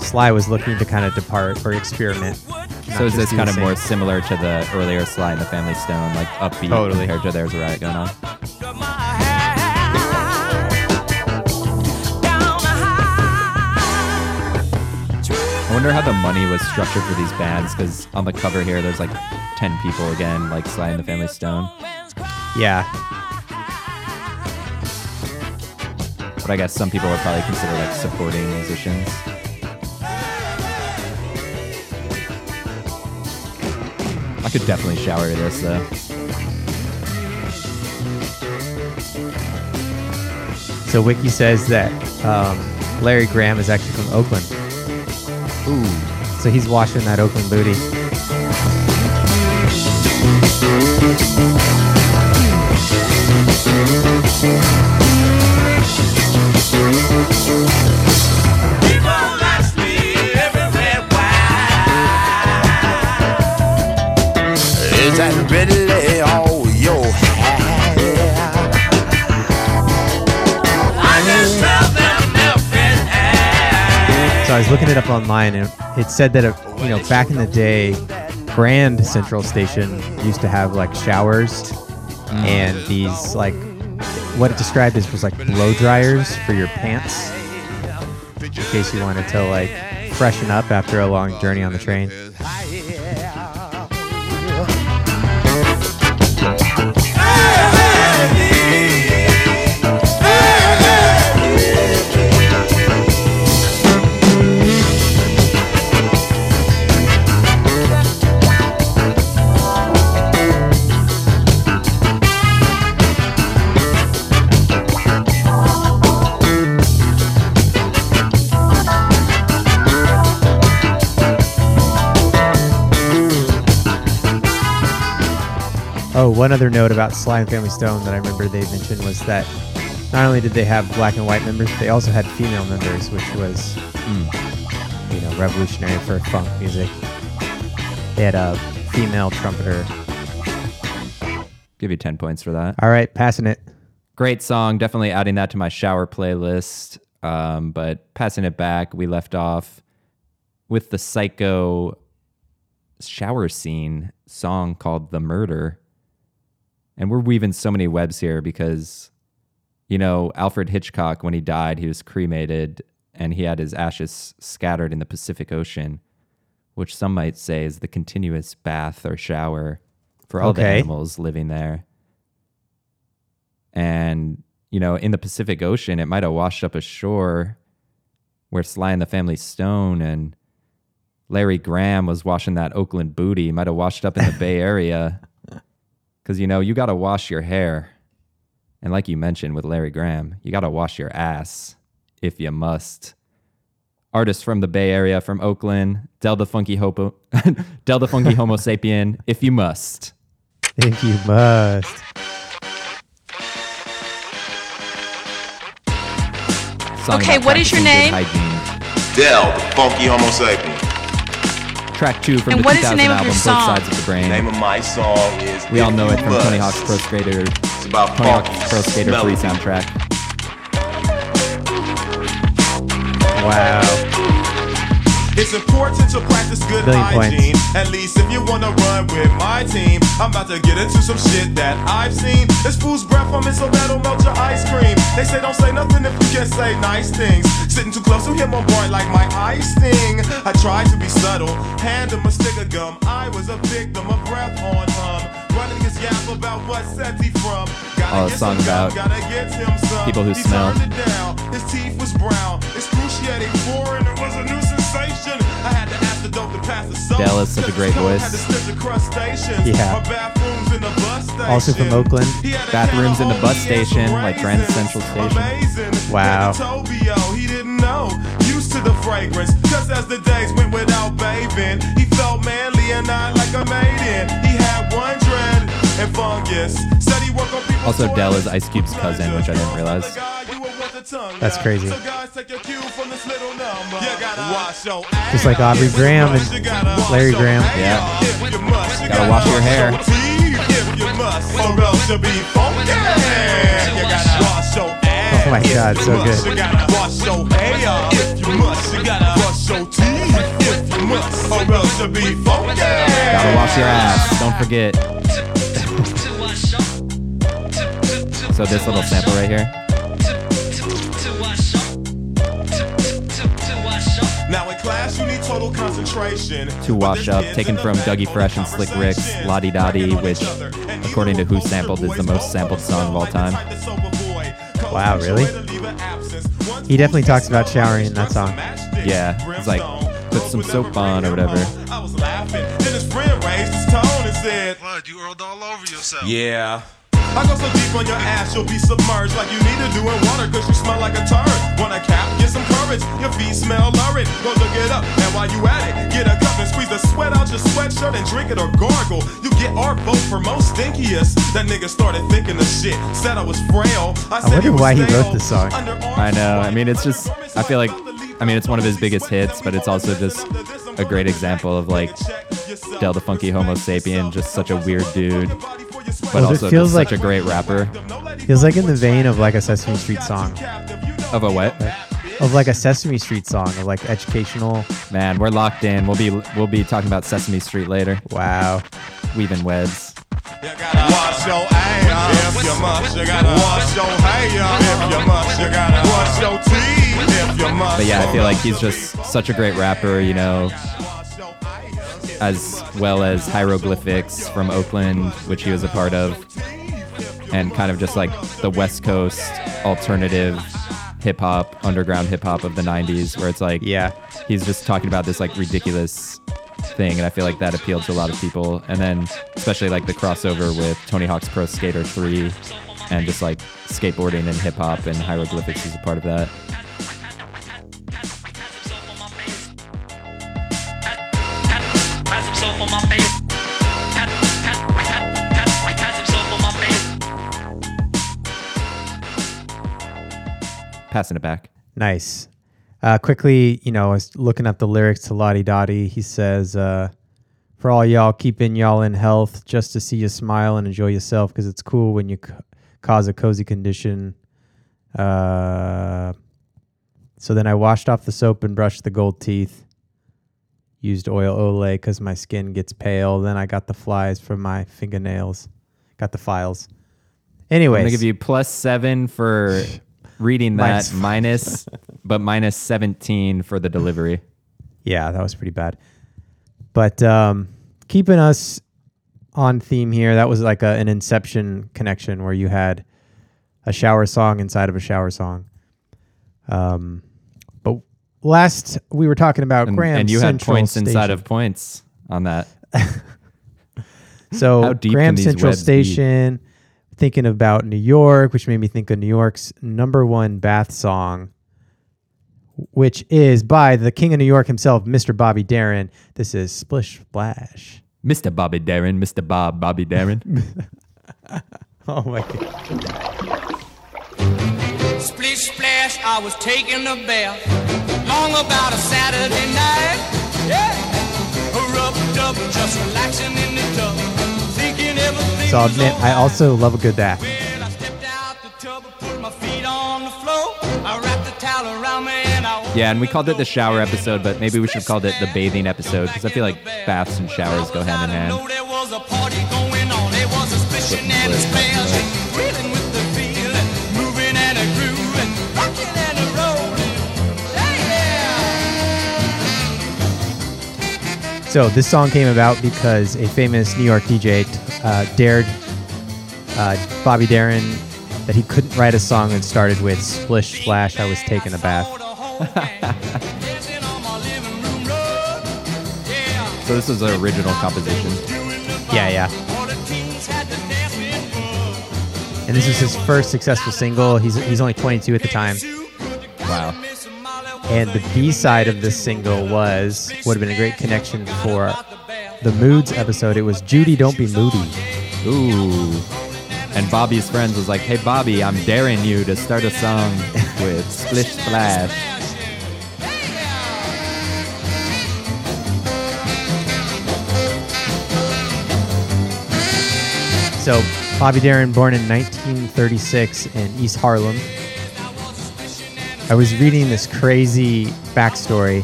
Sly was looking to kind of depart or experiment. So is this kind of more similar to the earlier Sly and the Family Stone, like upbeat Totally. compared to There's a Riot Going On? I wonder how the money was structured for these bands, because on the cover here, there's like 10 people again, like Sly and the Family Stone. Yeah. But I guess some people would probably consider like supporting musicians. I could definitely shower to this though. So Wiki says that um, Larry Graham is actually from Oakland. Ooh. So he's washing that Oakland booty. I was looking it up online, and it said that uh, you know back in the day, Grand Central Station used to have like showers and these like what it described as was like blow dryers for your pants in case you wanted to like freshen up after a long journey on the train. Oh, one other note about Sly and Family Stone that I remember they mentioned was that not only did they have black and white members, they also had female members, which was you know revolutionary for funk music. They had a female trumpeter. Give you 10 points for that. All right, passing it. Great song. Definitely adding that to my shower playlist. Um, but passing it back, we left off with the psycho shower scene song called The Murder. And we're weaving so many webs here because, you know, Alfred Hitchcock, when he died, he was cremated and he had his ashes scattered in the Pacific Ocean, which some might say is the continuous bath or shower for all the animals living there. And, you know, in the Pacific Ocean, it might have washed up ashore where Sly and the Family Stone and Larry Graham was washing that Oakland booty. Might have washed up in the Bay Area. Because, you know, you got to wash your hair. And like you mentioned with Larry Graham, you got to wash your ass if you must. Artist from the Bay Area, from Oakland, Del the Funky Hopo, Del the Funky Homo Sapien, if you must. If you must. Song Okay, what is your name? Hygiene. Del, the funky homo sapien. Track two from And the what is the 2000 name of album, your Both song? Sides of the Brain. The Name of my song is we all know it from Tony Hawk's Pro Skater, It's about Tony Hawk's Pro Skater 3 melody. soundtrack. Wow. It's important to practice good points. hygiene. At least if you wanna run with my team. I'm about to get into some shit that I've seen. This fool's breath from it so that'll melt your ice cream. They say don't say nothing if you can't say nice things. Sitting too close to him on board like my eye sting. I tried to be subtle, hand him a stick of gum. I was a victim of breath on hum. Running his yap about what set he from. Gotta Oh, a song about gotta get him some. people who smell. His teeth was brown, excruciating, foreign. It was a new sensation. I had to ask the dope to pass the soap. Del is such a great voice. Had to sniff the crustaceans. Yeah. Or bathrooms in the bus station. Also from Oakland. He had a Bathrooms in the bus station, like Grand. Central Station. Amazing. Wow. He had a Tobio, he didn't know. Used to the fragrance. Just as the days went without bathing, he felt manly and not like a maiden. He had one and fungus. Said he worked on people's Also, Del is. Ice Cube's cousin, which I didn't realize. That's crazy. So guys, take your cue from this little number. You gotta wash your ass. Just like Aubrey Graham and you gotta wash Larry Graham. Yeah. You must, you Gotta wash your hair. teeth. If you must, or else you'll be funky. You gotta wash your ass. Oh my God, If you so good. Gotta wash your hair. If you So this little sample right here. Now in class you need total concentration. To Wash Up, taken from Dougie Fresh and Slick Rick's La Di Da Di, which, according to Who Sampled, is the most sampled song of all time. Wow, really? He definitely talks about showering in that song. Yeah, it's like, put some soap on or whatever. I was laughing. Then his friend raised his tone and said, Bud, you earled all over yourself. Yeah. I go so deep on your ass, you'll be submerged like you need to do in water, cause you smell like a turd. Want a cap? Get some courage. Your feet smell lurid. Go look it up. And while you at it, get a cup and squeeze the sweat out your sweatshirt and drink it or gargle. You get our vote for most stinkiest. That nigga started thinking the shit. Said I was frail. I, said wonder why he wrote this song. I know. I mean, it's just, I feel like, I mean, it's one of his biggest hits, but it's also just a great example of like Del the Funky Homo Sapien, just such a weird dude, but Well, it also feels like- such a great rapper. Feels like in the vein of like a Sesame Street song. Of a what? Of like a Sesame Street song of like educational. Man, we're locked in. We'll be we'll be talking about Sesame Street later. Wow. Weaving weds. You gotta wash your ass if you must. You gotta wash your hair if you must. You gotta wash your teeth if you must. But yeah, I feel like he's just such a great rapper, you know, as well as Hieroglyphics from Oakland, which he was a part of, and kind of just like the West Coast alternative hip hop, underground hip hop of the 90s, where it's like, Yeah. he's just talking about this like ridiculous thing and i feel like that appealed to a lot of people and then especially like the crossover with tony hawk's pro skater 3 and just like skateboarding and hip-hop and hieroglyphics is a part of that passing it back Nice. Uh, quickly, you know, I was looking up the lyrics to Lottie Dottie. He says, uh, for all y'all, keeping y'all in health just to see you smile and enjoy yourself because it's cool when you c- cause a cozy condition. Uh, so then I washed off the soap and brushed the gold teeth. Used oil Olay because my skin gets pale. Then I got the flies from my fingernails. Got the files. i'm gonna give you plus seven for reading that Minus minus but minus 17 for the delivery Yeah, that was pretty bad. But um, keeping us on theme here, that was like a, an Inception connection where you had a shower song inside of a shower song. Um, but last we were talking about And, Graham and you Central had points inside of points on that. So How deep can Graham Central webs be? Station, thinking about New York, which made me think of New York's number one bath song, which is by the King of New York himself, Mr. Bobby Darin. This is Splish Splash. Mr. Bobby Darin, Mr. Bob Bobby Darin. Oh my god. Splish splash, I was taking a bath. Long about a Saturday night. Yeah. Rubbed up, just relaxing in the tub. Thinking everything So I'll admit, I also love a good bath. Well, I stepped out the tub, put my feet on the floor. I wrapped the towel around me and I Yeah, and we called it the shower episode, but maybe we should have called it the bathing episode because I feel like baths and showers go hand in hand. So this song came about because a famous New York DJ uh, dared uh, Bobby Darin that he couldn't write a song that started with Splish Splash. I was taking a bath. So this was an original composition. Yeah, yeah. And this was his first successful single. He's he's only 22 at the time. Wow. And the B side of this single was would have been a great connection for the Moods episode. It was Judy, Don't Be Moody. Ooh. And Bobby's friends was like, "Hey Bobby, I'm daring you to start a song with Splish Splash." So Bobby Darin, born in 1936 in East Harlem. I was reading this crazy backstory.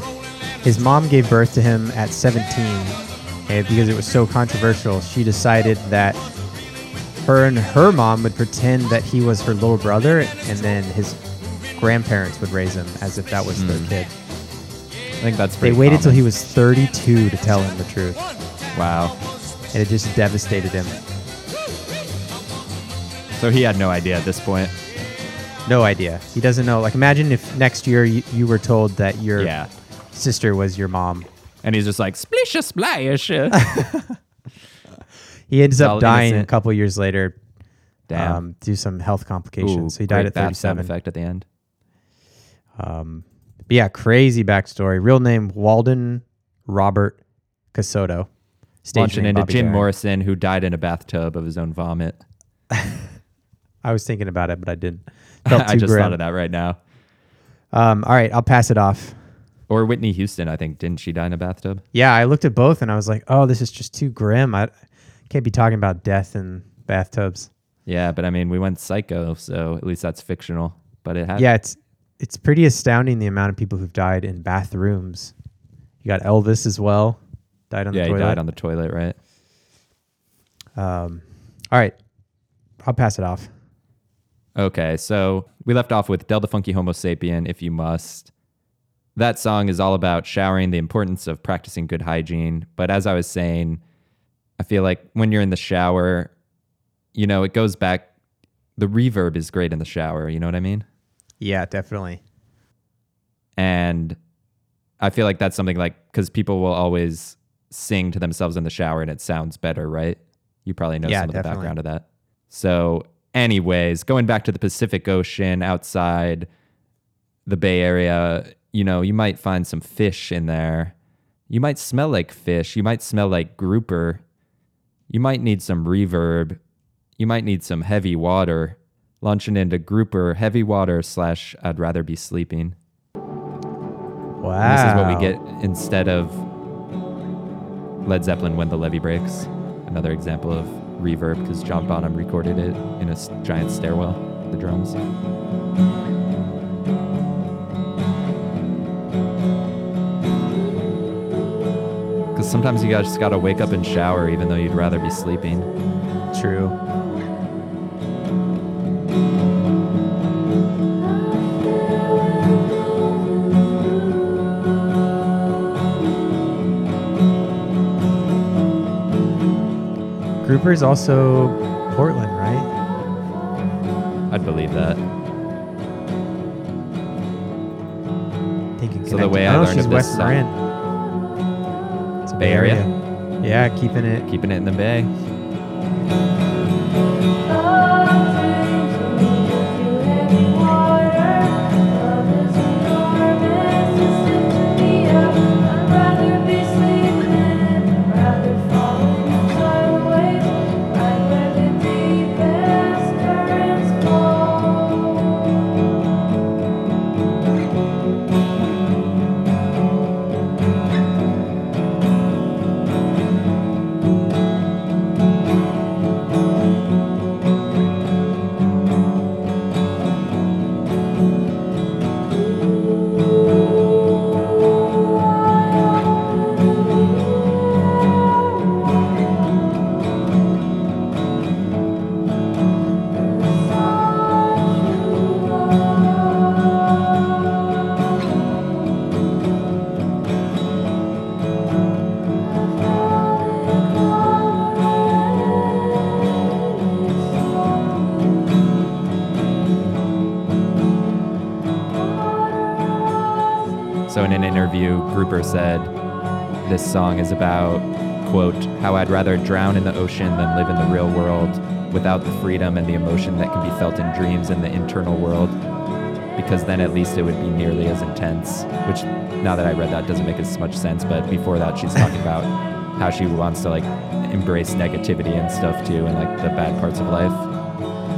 His mom gave birth to him at 17, and because it was so controversial, she decided that her and her mom would pretend that he was her little brother, and then his grandparents would raise him as if that was their hmm. kid. I think that's pretty. They waited till he was 32 to tell him the truth, Wow. and it just devastated him. So he had no idea at this point. No idea. He doesn't know. Like, imagine if next year you, you were told that your Yeah. sister was your mom. And he's just like, "Splish a splash." He ends all up dying innocent. a couple years later Damn. um, due to some health complications. So he died great at bath sound 37. effect at the end. Um, but yeah, crazy backstory. Real name Walden Robert Cassotto. Stage Launching name into Bobby Jim Darin. Morrison, who died in a bathtub of his own vomit. I was thinking about it, but I didn't. I just grim. thought of that right now. Um, all right, I'll pass it off. Or Whitney Houston, I think. Didn't she die in a bathtub? Yeah, I looked at both and I was like, oh, this is just too grim. I can't be talking about death in bathtubs. Yeah, but I mean, we went psycho, so at least that's fictional. But it had. Yeah, it's it's pretty astounding the amount of people who've died in bathrooms. You got Elvis as well, died on yeah, the he toilet. died on the toilet, right? um, all right, I'll pass it off. Okay, so we left off with Del the Funky Homo Sapien, If You Must. That song is all about showering, the importance of practicing good hygiene. But as I was saying, I feel like when you're in the shower, you know, it goes back. The reverb is great in the shower. You know what I mean? Yeah, definitely. And I feel like that's something like, because people will always sing to themselves in the shower and it sounds better, right? You probably know Yeah, some of definitely. the background of that. So, anyways, going back to the Pacific Ocean outside the Bay Area, you know, you might find some fish in there. You might smell like fish. You might smell like grouper. You might need some reverb. You might need some heavy water. Launching into grouper, heavy water slash I'd rather be sleeping. Wow. And this is what we get instead of Led Zeppelin when the levee breaks. Another example of reverb because John Bonham recorded it in a giant stairwell, the drums. Because sometimes you guys just gotta wake up and shower even though you'd rather be sleeping. True. Grouper's also Portland, right? I I'd believe that. So the way I oh, learned she's of this West song- Marin. It's a Bay Area? Yeah, keeping it. Keeping it in the bay. This song is about, quote, how I'd rather drown in the ocean than live in the real world without the freedom and the emotion that can be felt in dreams in the internal world. Because then at least it would be nearly as intense. Which now that I read that doesn't make as much sense, but before that she's talking about how she wants to like embrace negativity and stuff too and like the bad parts of life.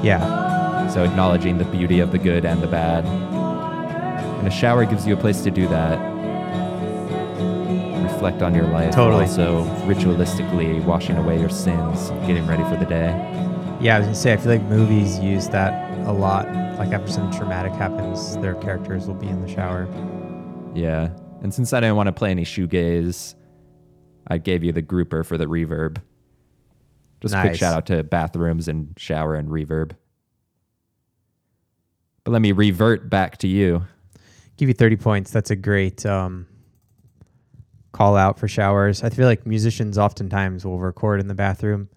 Yeah. So acknowledging the beauty of the good and the bad. And a shower gives you a place to do that. Reflect on your life. Totally. Also, ritualistically washing away your sins, getting ready for the day. Yeah, I was gonna say I feel like movies use that a lot. Like after something traumatic happens, their characters will be in the shower. Yeah. And since I didn't want to play any shoegaze, I gave you the grouper for the reverb. Just a quick shout out to bathrooms and shower and reverb. But let me revert back to you. Give you 30 points. That's a great um, call out for showers. I feel like musicians oftentimes will record in the bathroom.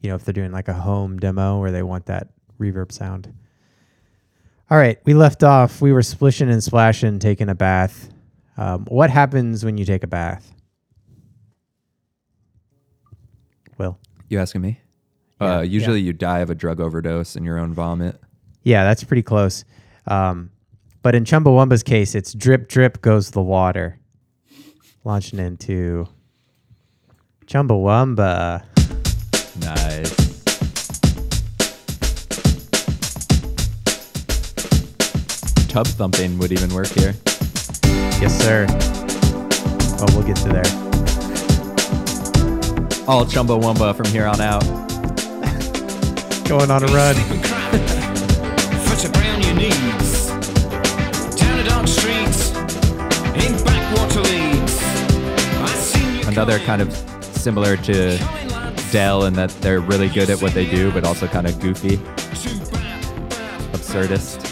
You know, if they're doing like a home demo where they want that reverb sound. All right, we left off. We were splishing and splashing, taking a bath. Um, what happens when you take a bath? Will. You asking me? Yeah, uh, yeah. usually you die of a drug overdose in your own vomit. Yeah, that's pretty close. Um, but in Chumbawamba's case, it's drip, drip goes the water. Launching into Chumbawamba. Nice. Tub thumping would even work here. Yes, sir. Well, we'll get to there. All Chumbawamba from here on out. Going on a run. Sleep and cry. Foot around your knees. Down the dark streets. In backwater leads. I seen you Another kind of similar to Del in that they're really good at what they do, but also kind of goofy, absurdist.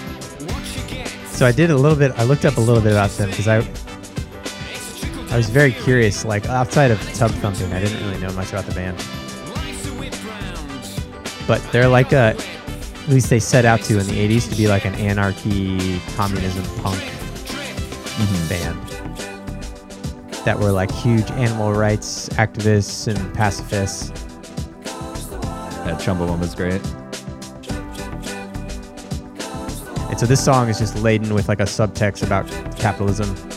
So I did a little bit. I looked up a little bit about them because I, I was very curious. Like outside of Tub Thumping, I didn't really know much about the band. But they're like a, at least they set out to in the '80s to be like an anarchy, communism punk mm-hmm. band that were like huge animal rights activists and pacifists. That Chumbawamba's great. And so this song is just laden with like a subtext about capitalism.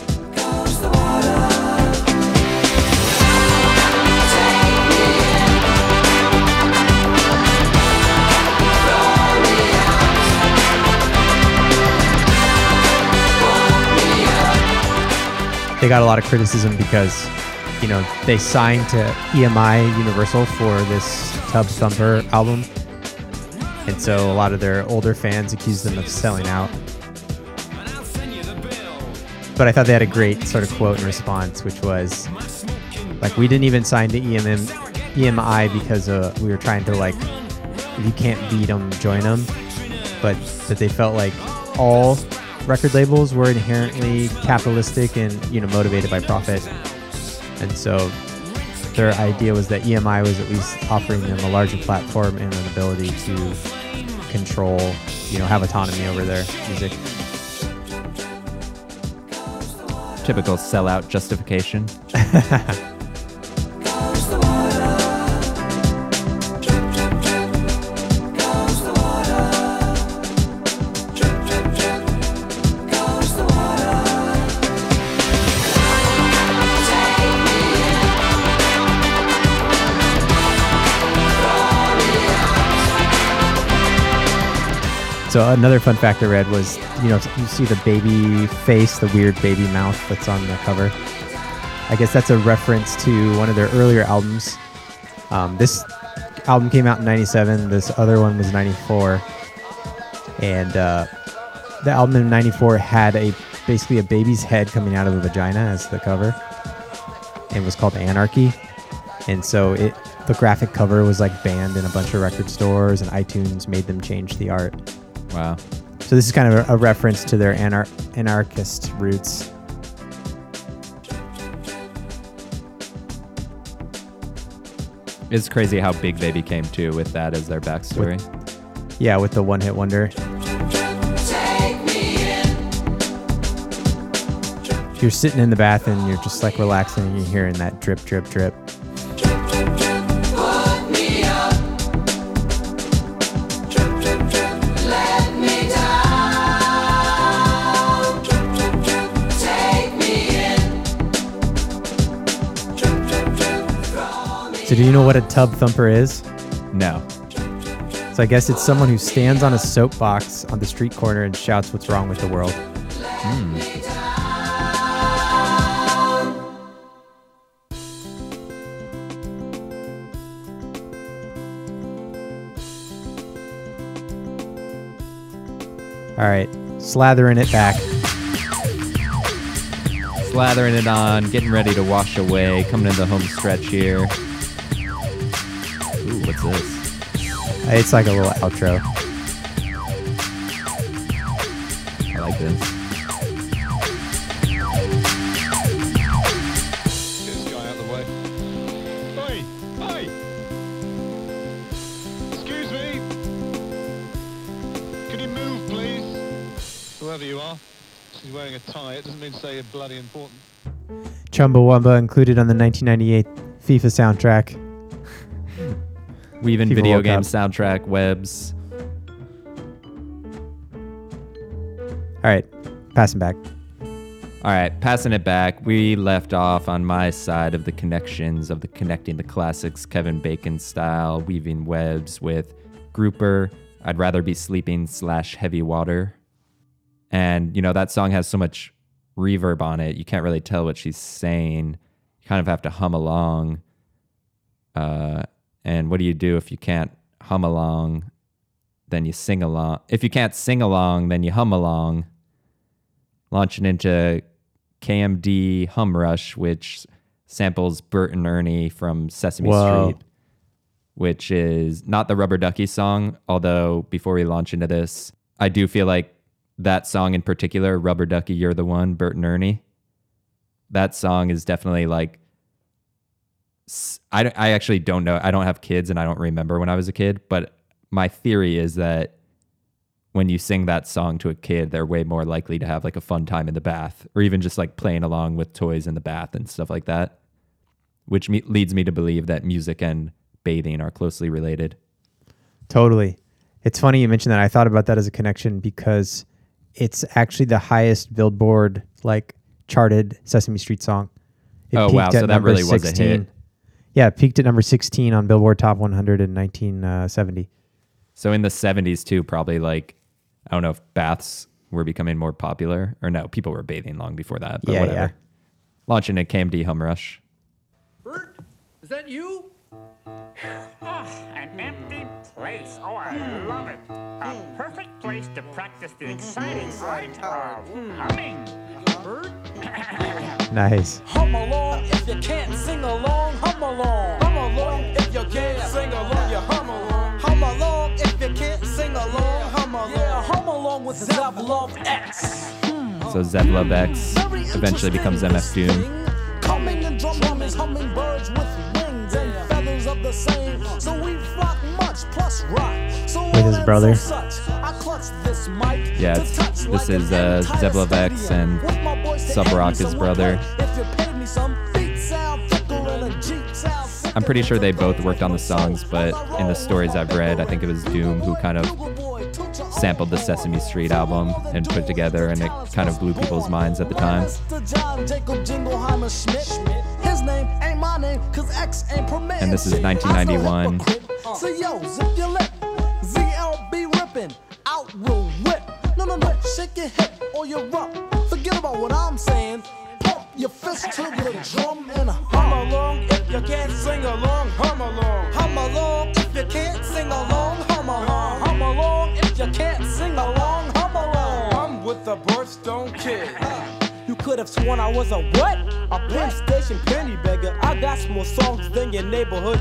They got a lot of criticism because, you know, they signed to EMI Universal for this Tub Thumper album. And so a lot of their older fans accused them of selling out. But I thought they had a great sort of quote in response, which was like, we didn't even sign to EMM, EMI because uh, we were trying to like, if you can't beat them, join them. But that they felt like all record labels were inherently capitalistic and you know motivated by profit. And so their idea was that EMI was at least offering them a larger platform and an ability to control, you know, have autonomy over their music. Typical sellout justification. So another fun fact I read was, you know, you see the baby face, the weird baby mouth that's on the cover. I guess that's a reference to one of their earlier albums. Um, this album came out in '97. This other one was '94, and uh, the album in '94 had a basically a baby's head coming out of a vagina as the cover, and was called Anarchy. And so it, the graphic cover was like banned in a bunch of record stores, and iTunes made them change the art. Wow. So this is kind of a, a reference to their anar- anarchist roots. It's crazy how big they became too with that as their backstory. Yeah, with the one hit wonder. You're sitting in the bath and you're just like relaxing and you're hearing that drip, drip, drip. Do you know what a tub thumper is? no. So, I guess it's someone who stands on a soapbox on the street corner and shouts what's wrong with the world. Hmm. All right, slathering it back. Slathering it on, getting ready to wash away, coming into the home stretch here. What's this? It's like a little outro. I like this. This guy out the way. Hey, hey! Excuse me. Can you move, please? Whoever you are. She's wearing a tie. It doesn't mean to say you're bloody important. Chumbawamba included on the 1998 FIFA soundtrack. Weaving People video game up. soundtrack webs. All right, passing back. All right, passing it back. We left off on my side of the connections of the connecting the classics Kevin Bacon style, weaving webs with Grouper, I'd Rather Be Sleeping slash Heavy Water. And, you know, that song has so much reverb on it, you can't really tell what she's saying. You kind of have to hum along. Uh, and what do you do if you can't hum along? Then you sing along. If you can't sing along, then you hum along launching into KMD Hum Rush, which samples Bert and Ernie from Sesame Whoa. Street, which is not the Rubber Ducky song. Although, before we launch into this, I do feel like that song in particular, Rubber Ducky, You're the One, Bert and Ernie, that song is definitely like. I, I actually don't know. I don't have kids and I don't remember when I was a kid, but my theory is that when you sing that song to a kid, they're way more likely to have like a fun time in the bath or even just like playing along with toys in the bath and stuff like that, which me- leads me to believe that music and bathing are closely related. Totally. It's funny you mentioned that. I thought about that as a connection because it's actually the highest Billboard like charted Sesame Street song. It Oh, wow. So that really was a hit. Yeah, it peaked at number 16 on Billboard Top 100 in 1970. Uh, so in the 70s, too, probably like, I don't know if baths were becoming more popular or no, people were bathing long before that, but Yeah, whatever. yeah. Launching a KMD Hum Rush. Bert, is that you? Ah, an empty place. Oh, I love it. A hmm. perfect place to practice the mm-hmm. exciting art of humming. Bert? Nice. Hum along if you can't sing along, hum along. Hum along if you can't sing along, you hum along. Hum along if you can't sing along, hum along. Yeah, hum along with Zev Love X. Hmm. So Zev Love X eventually becomes MF Doom. The same. So we flock much plus rock. So with his brother. Yeah, this is uh, Zev Love X and Subroc, his brother. I'm pretty sure they both worked on the songs, but in the stories I've read, I think it was Doom who kind of sampled the Sesame Street album and put together, and it kind of blew people's minds at the time. And this is 1991. So yo, zip your lip. ZLB ripping out real whip. No, no, no, shake your hip or you're up. Forget about what I'm saying. Pump your fist to the drum and hum along. If you can't sing along, hum along. Hum along. If you can't sing along, hum along. Hum along. If you can't sing along, hum along. I'm with the birthstone kid. Could have sworn I was a what? A Penn Station penny beggar. I got more songs than your neighborhood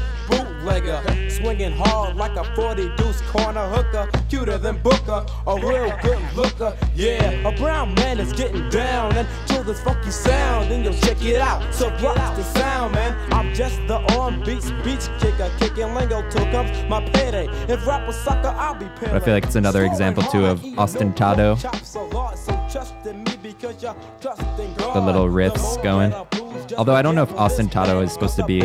bootlegger. Swinging hard like a 40 deuce corner hooker. Cuter than Booker, a real good looker. Yeah, a brown man is getting down and to this funky sound. And you'll check it out. So rock's the sound, man. I'm just the on beat speech kicker. Kicking lingo till comes my payday. If rap was sucker, I'll be But I feel like it's another example too of ostinato. The little riffs going. Although I don't know if ostentado is supposed to be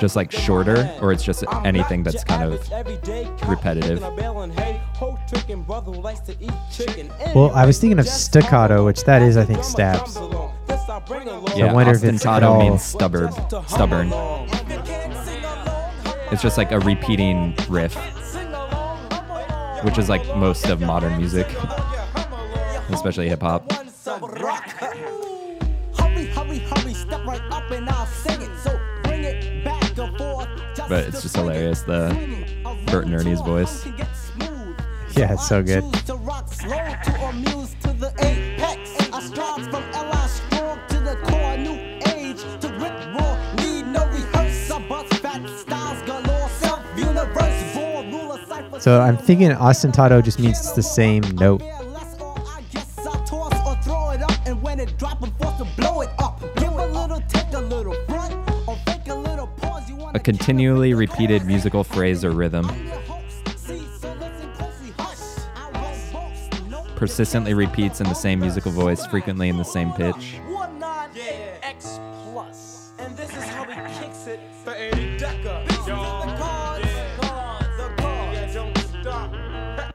just like shorter or it's just anything that's kind of repetitive. Well, I was thinking of staccato, which that is, I think, stabs. So Yeah, I wonder if it's at ostinato all. means stubborn. Stubborn. It's just like a repeating riff, which is like most of modern music, especially hip hop. But it's just hilarious the Bert and Ernie's voice. Yeah, it's so good. So I'm thinking ostinato just means it's the same note. Continually repeated musical phrase or rhythm. Persistently repeats in the same musical voice, frequently in the same pitch. One nine X plus, and this is how he kicks it for 80 Decker. These are the cards, cards, the cards. don't stop.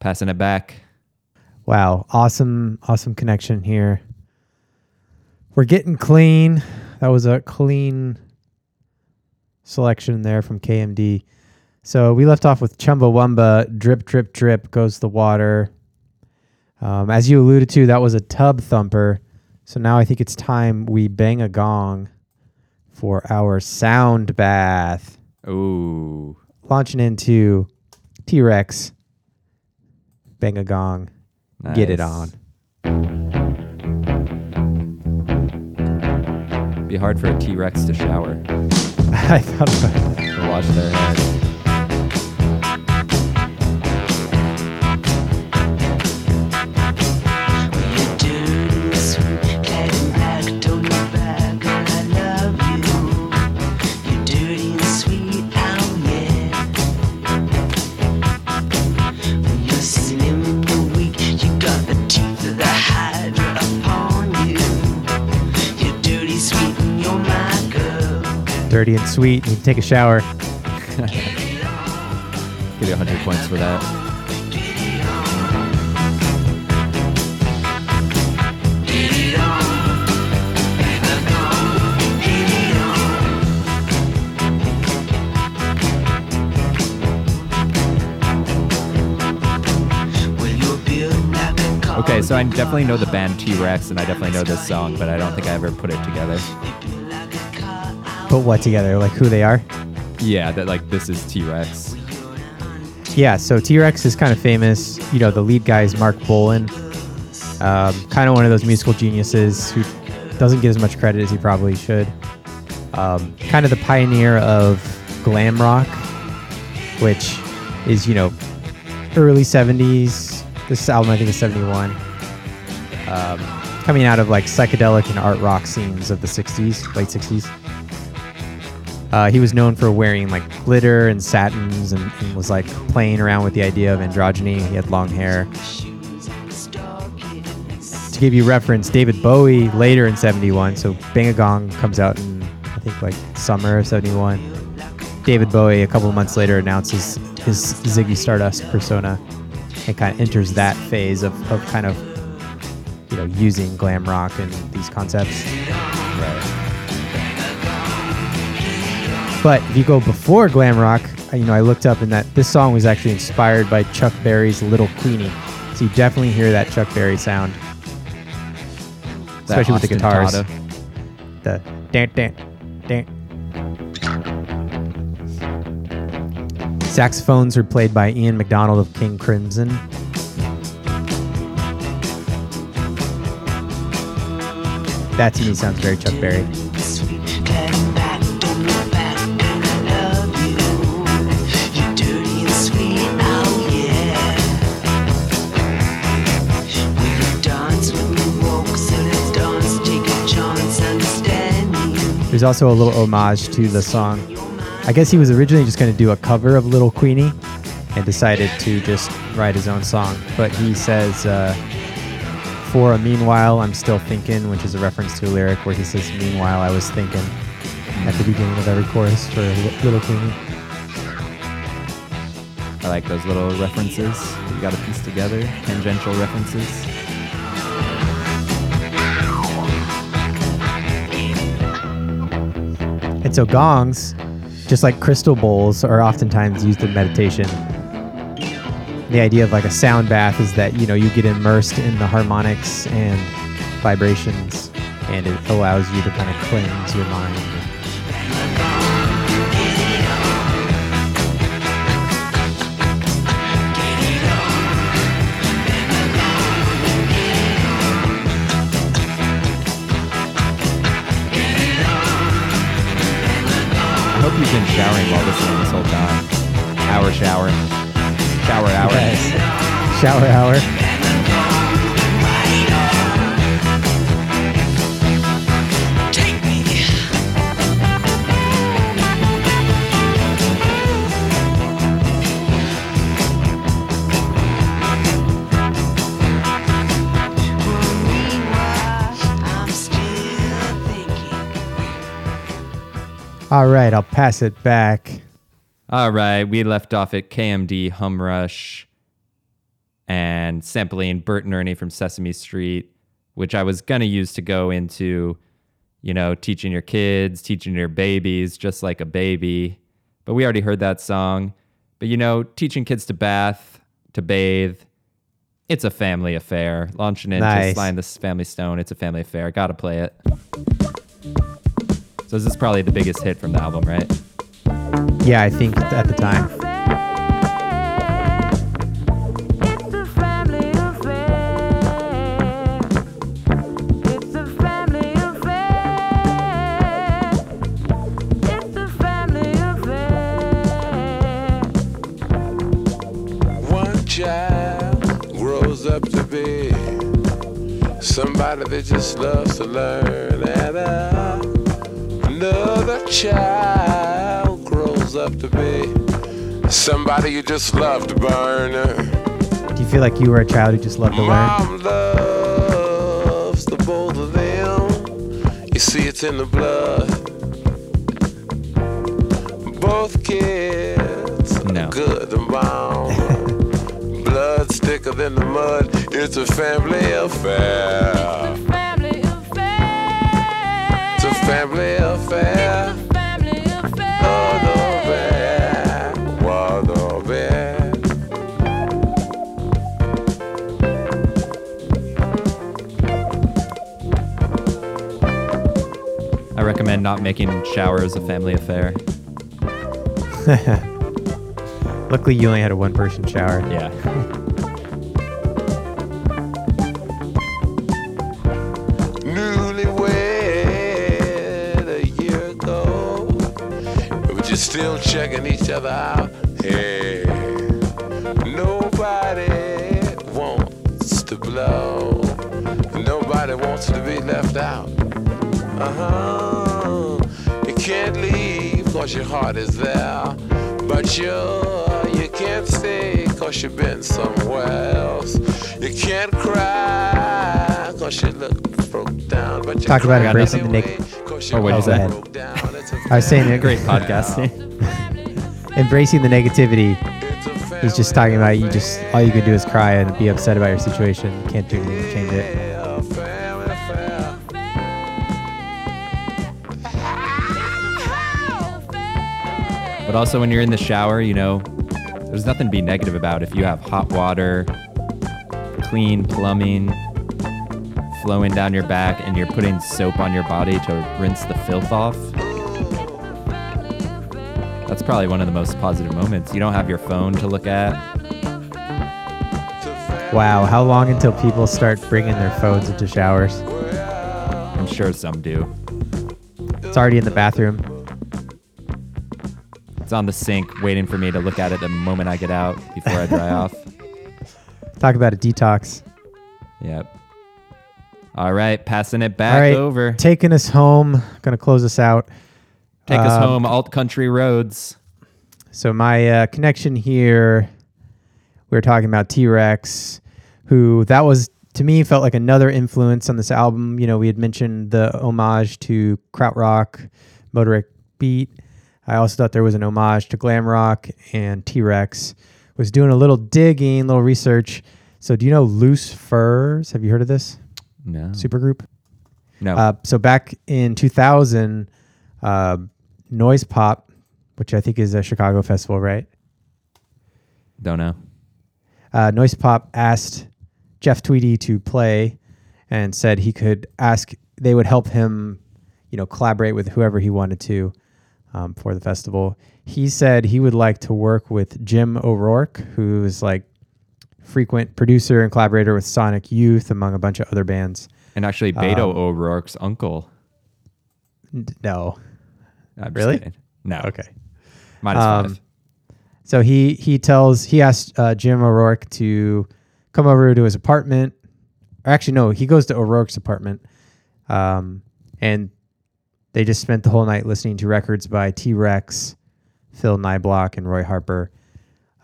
Passing it back. Wow, awesome, awesome connection here. We're getting clean. That was a clean selection there from KMD. So we left off with Chumbawamba, drip, drip, drip goes the water. Um, as you alluded to, that was a tub thumper. So now I think it's time we bang a gong for our sound bath. Ooh. Launching into T Rex, bang a gong, get it on. Be hard for a T Rex to shower. I thought about it. Wash their hair. Dirty and sweet. You can take a shower. Give you 100 points for that. Okay, so I definitely know the band T Rex, and I definitely know this song, but I don't think I ever put it together. Put what together? Like who they are? Yeah, that like this is T Rex. Yeah, so T Rex is kind of famous. You know, the lead guy is Marc Bolan. Um, kind of one of those musical geniuses who doesn't get as much credit as he probably should. Um, kind of the pioneer of glam rock, which is, you know, early 70s. This album, I think, is 71. Um, coming out of like psychedelic and art rock scenes of the 60s, late 60s. Uh, he was known for wearing like glitter and satins and, and was like playing around with the idea of androgyny. He had long hair. To give you reference, David Bowie later in 71, so Bang a Gong comes out in, I think, like summer of 71. David Bowie, a couple months later, announces his Ziggy Stardust persona and kind of enters that phase of, of kind of, you know, using glam rock and these concepts. But if you go before glam rock, uh, you know, I looked up and that this song was actually inspired by Chuck Berry's Little Queenie. So you definitely hear that Chuck Berry sound, That especially with the guitars. ostinato. The dan dan dan. Saxophones are played by Ian McDonald of King Crimson. That to me sounds very Chuck Berry. There's also a little homage to the song. I guess he was originally just going to do a cover of Little Queenie and decided to just write his own song. But he says, uh, for a meanwhile, I'm still thinking, which is a reference to a lyric where he says, Meanwhile, I was thinking at the beginning of every chorus for Little Queenie. I like those little references. You got to piece together tangential references. So gongs, just like crystal bowls, are oftentimes used in meditation. The idea of like a sound bath is that you know you get immersed in the harmonics and vibrations, and it allows you to kind of cleanse your mind. Hope you've been showering while listening this whole time. Hour shower. Shower hour. Yes. Shower hour. All right, I'll pass it back. All right, we left off at KMD Humrush and sampling Bert and Ernie from Sesame Street, which I was gonna use to go into, you know, teaching your kids, teaching your babies just like a baby. But we already heard that song. But you know, teaching kids to bath, to bathe, it's a family affair. Launching into Nice. Sly & the Family Stone, it's a family affair. Gotta play it. So this is probably the biggest hit from the album, right? Yeah, I think at the time. It's the family of fame. It's the family of. One child grows up to be somebody that just loves to learn, and uh, another child grows up to be somebody you just love to burn. Do you feel like you were a child who just loved to learn? Mom loves the both of them. You see, it's in the blood. Both kids No. are good and bound. blood thicker than the mud. It's a family affair. It's a family affair. Oh, no, bad. Whoa, no, bad. I recommend not making showers a family affair. Luckily, you only had a one person shower. Yeah. Checking each other out. Hey, nobody wants to blow. Nobody wants to be left out. Uh huh. You can't leave, cause your heart is there. But you, you can't stay cause you've been somewhere else. You can't cry cause you look broke down. But you Talk about embracing the naked. Oh, is that- broke down. It's a I was saying it. Great podcasting. Embracing the negativity is just talking about you just all you can do is cry and be upset about your situation. Can't do anything to change it. But also, when you're in the shower, you know, there's nothing to be negative about if you have hot water, clean plumbing flowing down your back, and you're putting soap on your body to rinse the filth off. That's probably one of the most positive moments. You don't have your phone to look at. Wow, how long until people start bringing their phones into showers? I'm sure some do. It's already in the bathroom. It's on the sink waiting for me to look at it the moment I get out before I dry off. Talk about a detox. Yep. All right, passing it back All right, over. taking us home. Gonna close us out. Take us Um, home, alt country roads. So my uh, connection here, we were talking about T Rex, who that was to me felt like another influence on this album. You know, we had mentioned the homage to krautrock, Motorik Beat. I also thought there was an homage to glam rock and T Rex. Was doing a little digging, a little research. So do you know Loose Furs? Have you heard of this? No. Supergroup. No. Uh, so back in 2000, uh, Noise Pop, which I think is a Chicago festival, right? Don't know. Uh, Noise Pop asked Jeff Tweedy to play and said he could ask, they would help him, you know, collaborate with whoever he wanted to um, for the festival. He said he would like to work with Jim O'Rourke, who is like frequent producer and collaborator with Sonic Youth, among a bunch of other bands. And actually, Beto Um, O'Rourke's uncle. N- No. Really? kidding. No. Okay. Minus Um, five. So he he tells he asked uh, Jim O'Rourke to come over to his apartment. Or actually, no, he goes to O'Rourke's apartment, um, and they just spent the whole night listening to records by T Rex, Phil Niblock, and Roy Harper.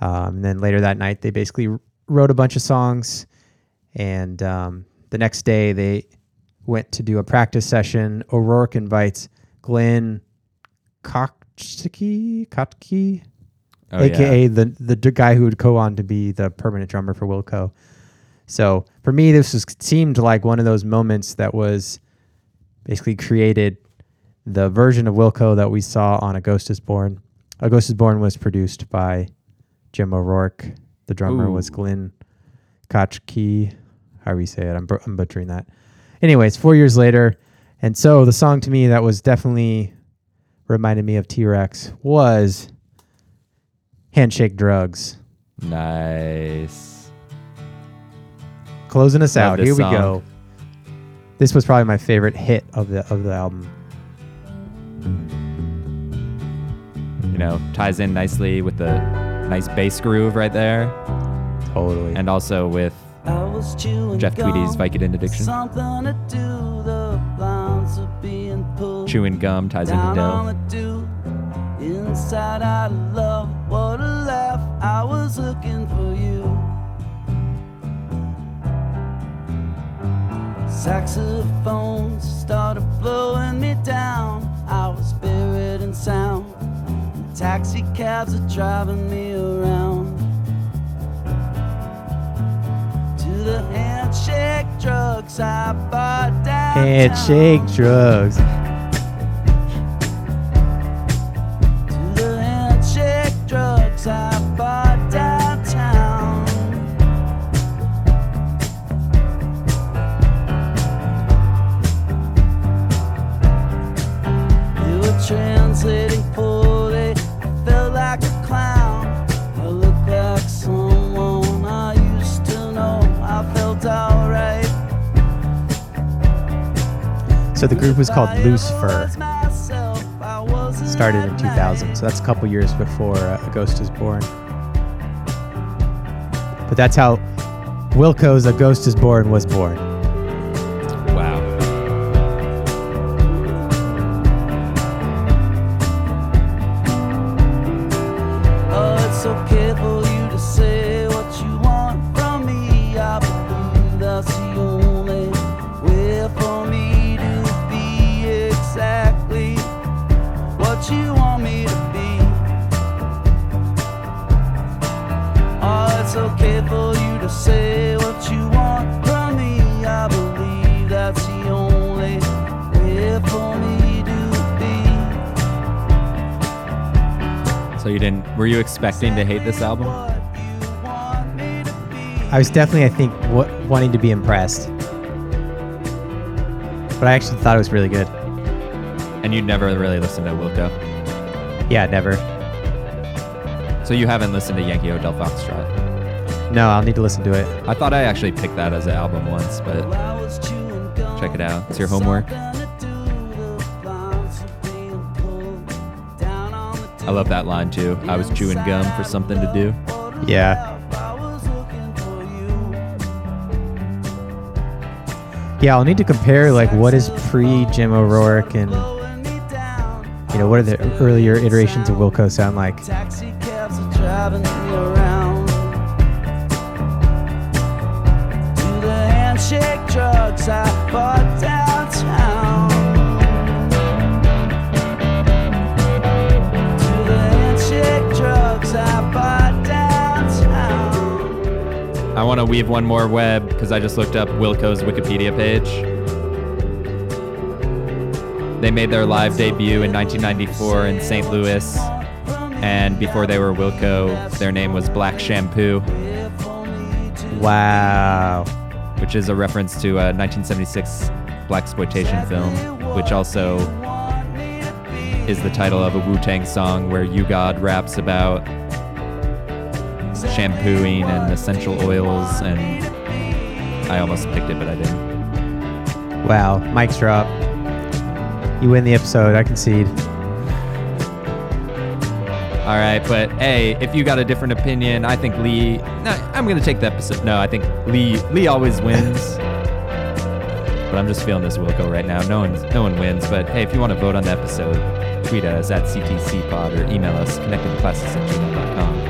Um, and then later that night, they basically wrote a bunch of songs. And um, the next day, they went to do a practice session. O'Rourke invites Glenn Kotche, Kotche, Oh, aka yeah. the the guy who would go on to be the permanent drummer for Wilco. So for me, this was seemed like one of those moments that was basically created the version of Wilco that we saw on A Ghost Is Born. A Ghost Is Born was produced by Jim O'Rourke. The drummer was Ooh. Glenn Kotche. However you say it, I'm, I'm butchering that. Anyways, four years later, and so the song to me that was definitely reminded me of T Rex was Handshake Drugs. Nice. Closing us Love out. this Here we go. This was probably my favorite hit of the of the album. You know, ties in nicely with the nice bass groove right there. Totally. And also with I was Jeff Tweedy's gum, Vicodin addiction. Chewing gum ties into down Dill. the. Inside I love, what a laugh. I was looking for you. Saxophones started blowing me down. I was buried in sound. And taxi cabs are driving me around. To the handshake drugs I bought downtown. Handshake Drugs. Downtown. They were translating poorly. Felt like a clown. I looked like someone I used to know. I felt alright. So the group was called Loose Fur. Started in 2000, so that's a couple years before uh, A Ghost Is Born. But that's how Wilco's A Ghost Is Born was born. Expecting to hate this album? I was definitely, I think, w- wanting to be impressed. But I actually thought it was really good. And you'd never really listened to Wilco. Yeah, never. So you haven't listened to Yankee Hotel Foxtrot. No, I'll need to listen to it. I thought I actually picked that as an album once, but check it out. It's your homework. I love that line too. I was chewing gum for something to do. Yeah. Yeah, I'll need to compare like what is pre Jim O'Rourke and you know what are the earlier iterations of Wilco sound like. Taxi cabs are driving around. Do the handshake drugs I bought downtown. Want to weave one more web because I just looked up Wilco's Wikipedia page. They made their live debut in 1994 in St. Louis, and before they were Wilco, their name was Black Shampoo, Wow. which is a reference to a 1976 blaxploitation film, which also is the title of a Wu Tang song where U-God raps about shampooing and essential oils, and I almost picked it, but I didn't. Wow. Mic drop. You win the episode. I concede. All right, but hey, if you got a different opinion, I think Lee. No, I'm gonna take the episode. No, I think Lee. Lee always wins. but I'm just feeling this Wilco right now. No one, no one wins. But hey, if you want to vote on the episode, tweet us at CTCPod or email us connectingclasses at gmail.com.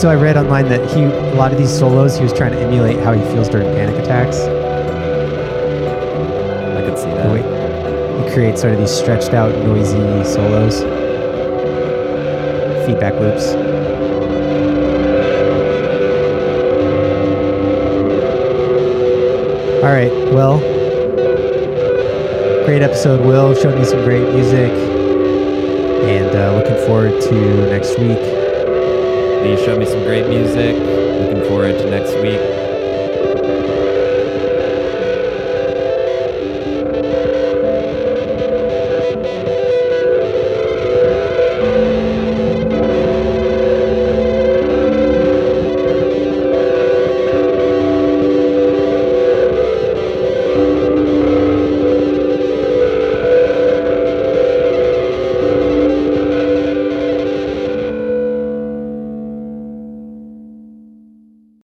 Also, I read online that he a lot of these solos he was trying to emulate how he feels during panic attacks. I could see that. way he creates sort of these stretched out, noisy solos, feedback loops. All right, well, great episode. Will showed me some great music, and uh, looking forward to next week. Lee showed me some great music. Looking forward to next week.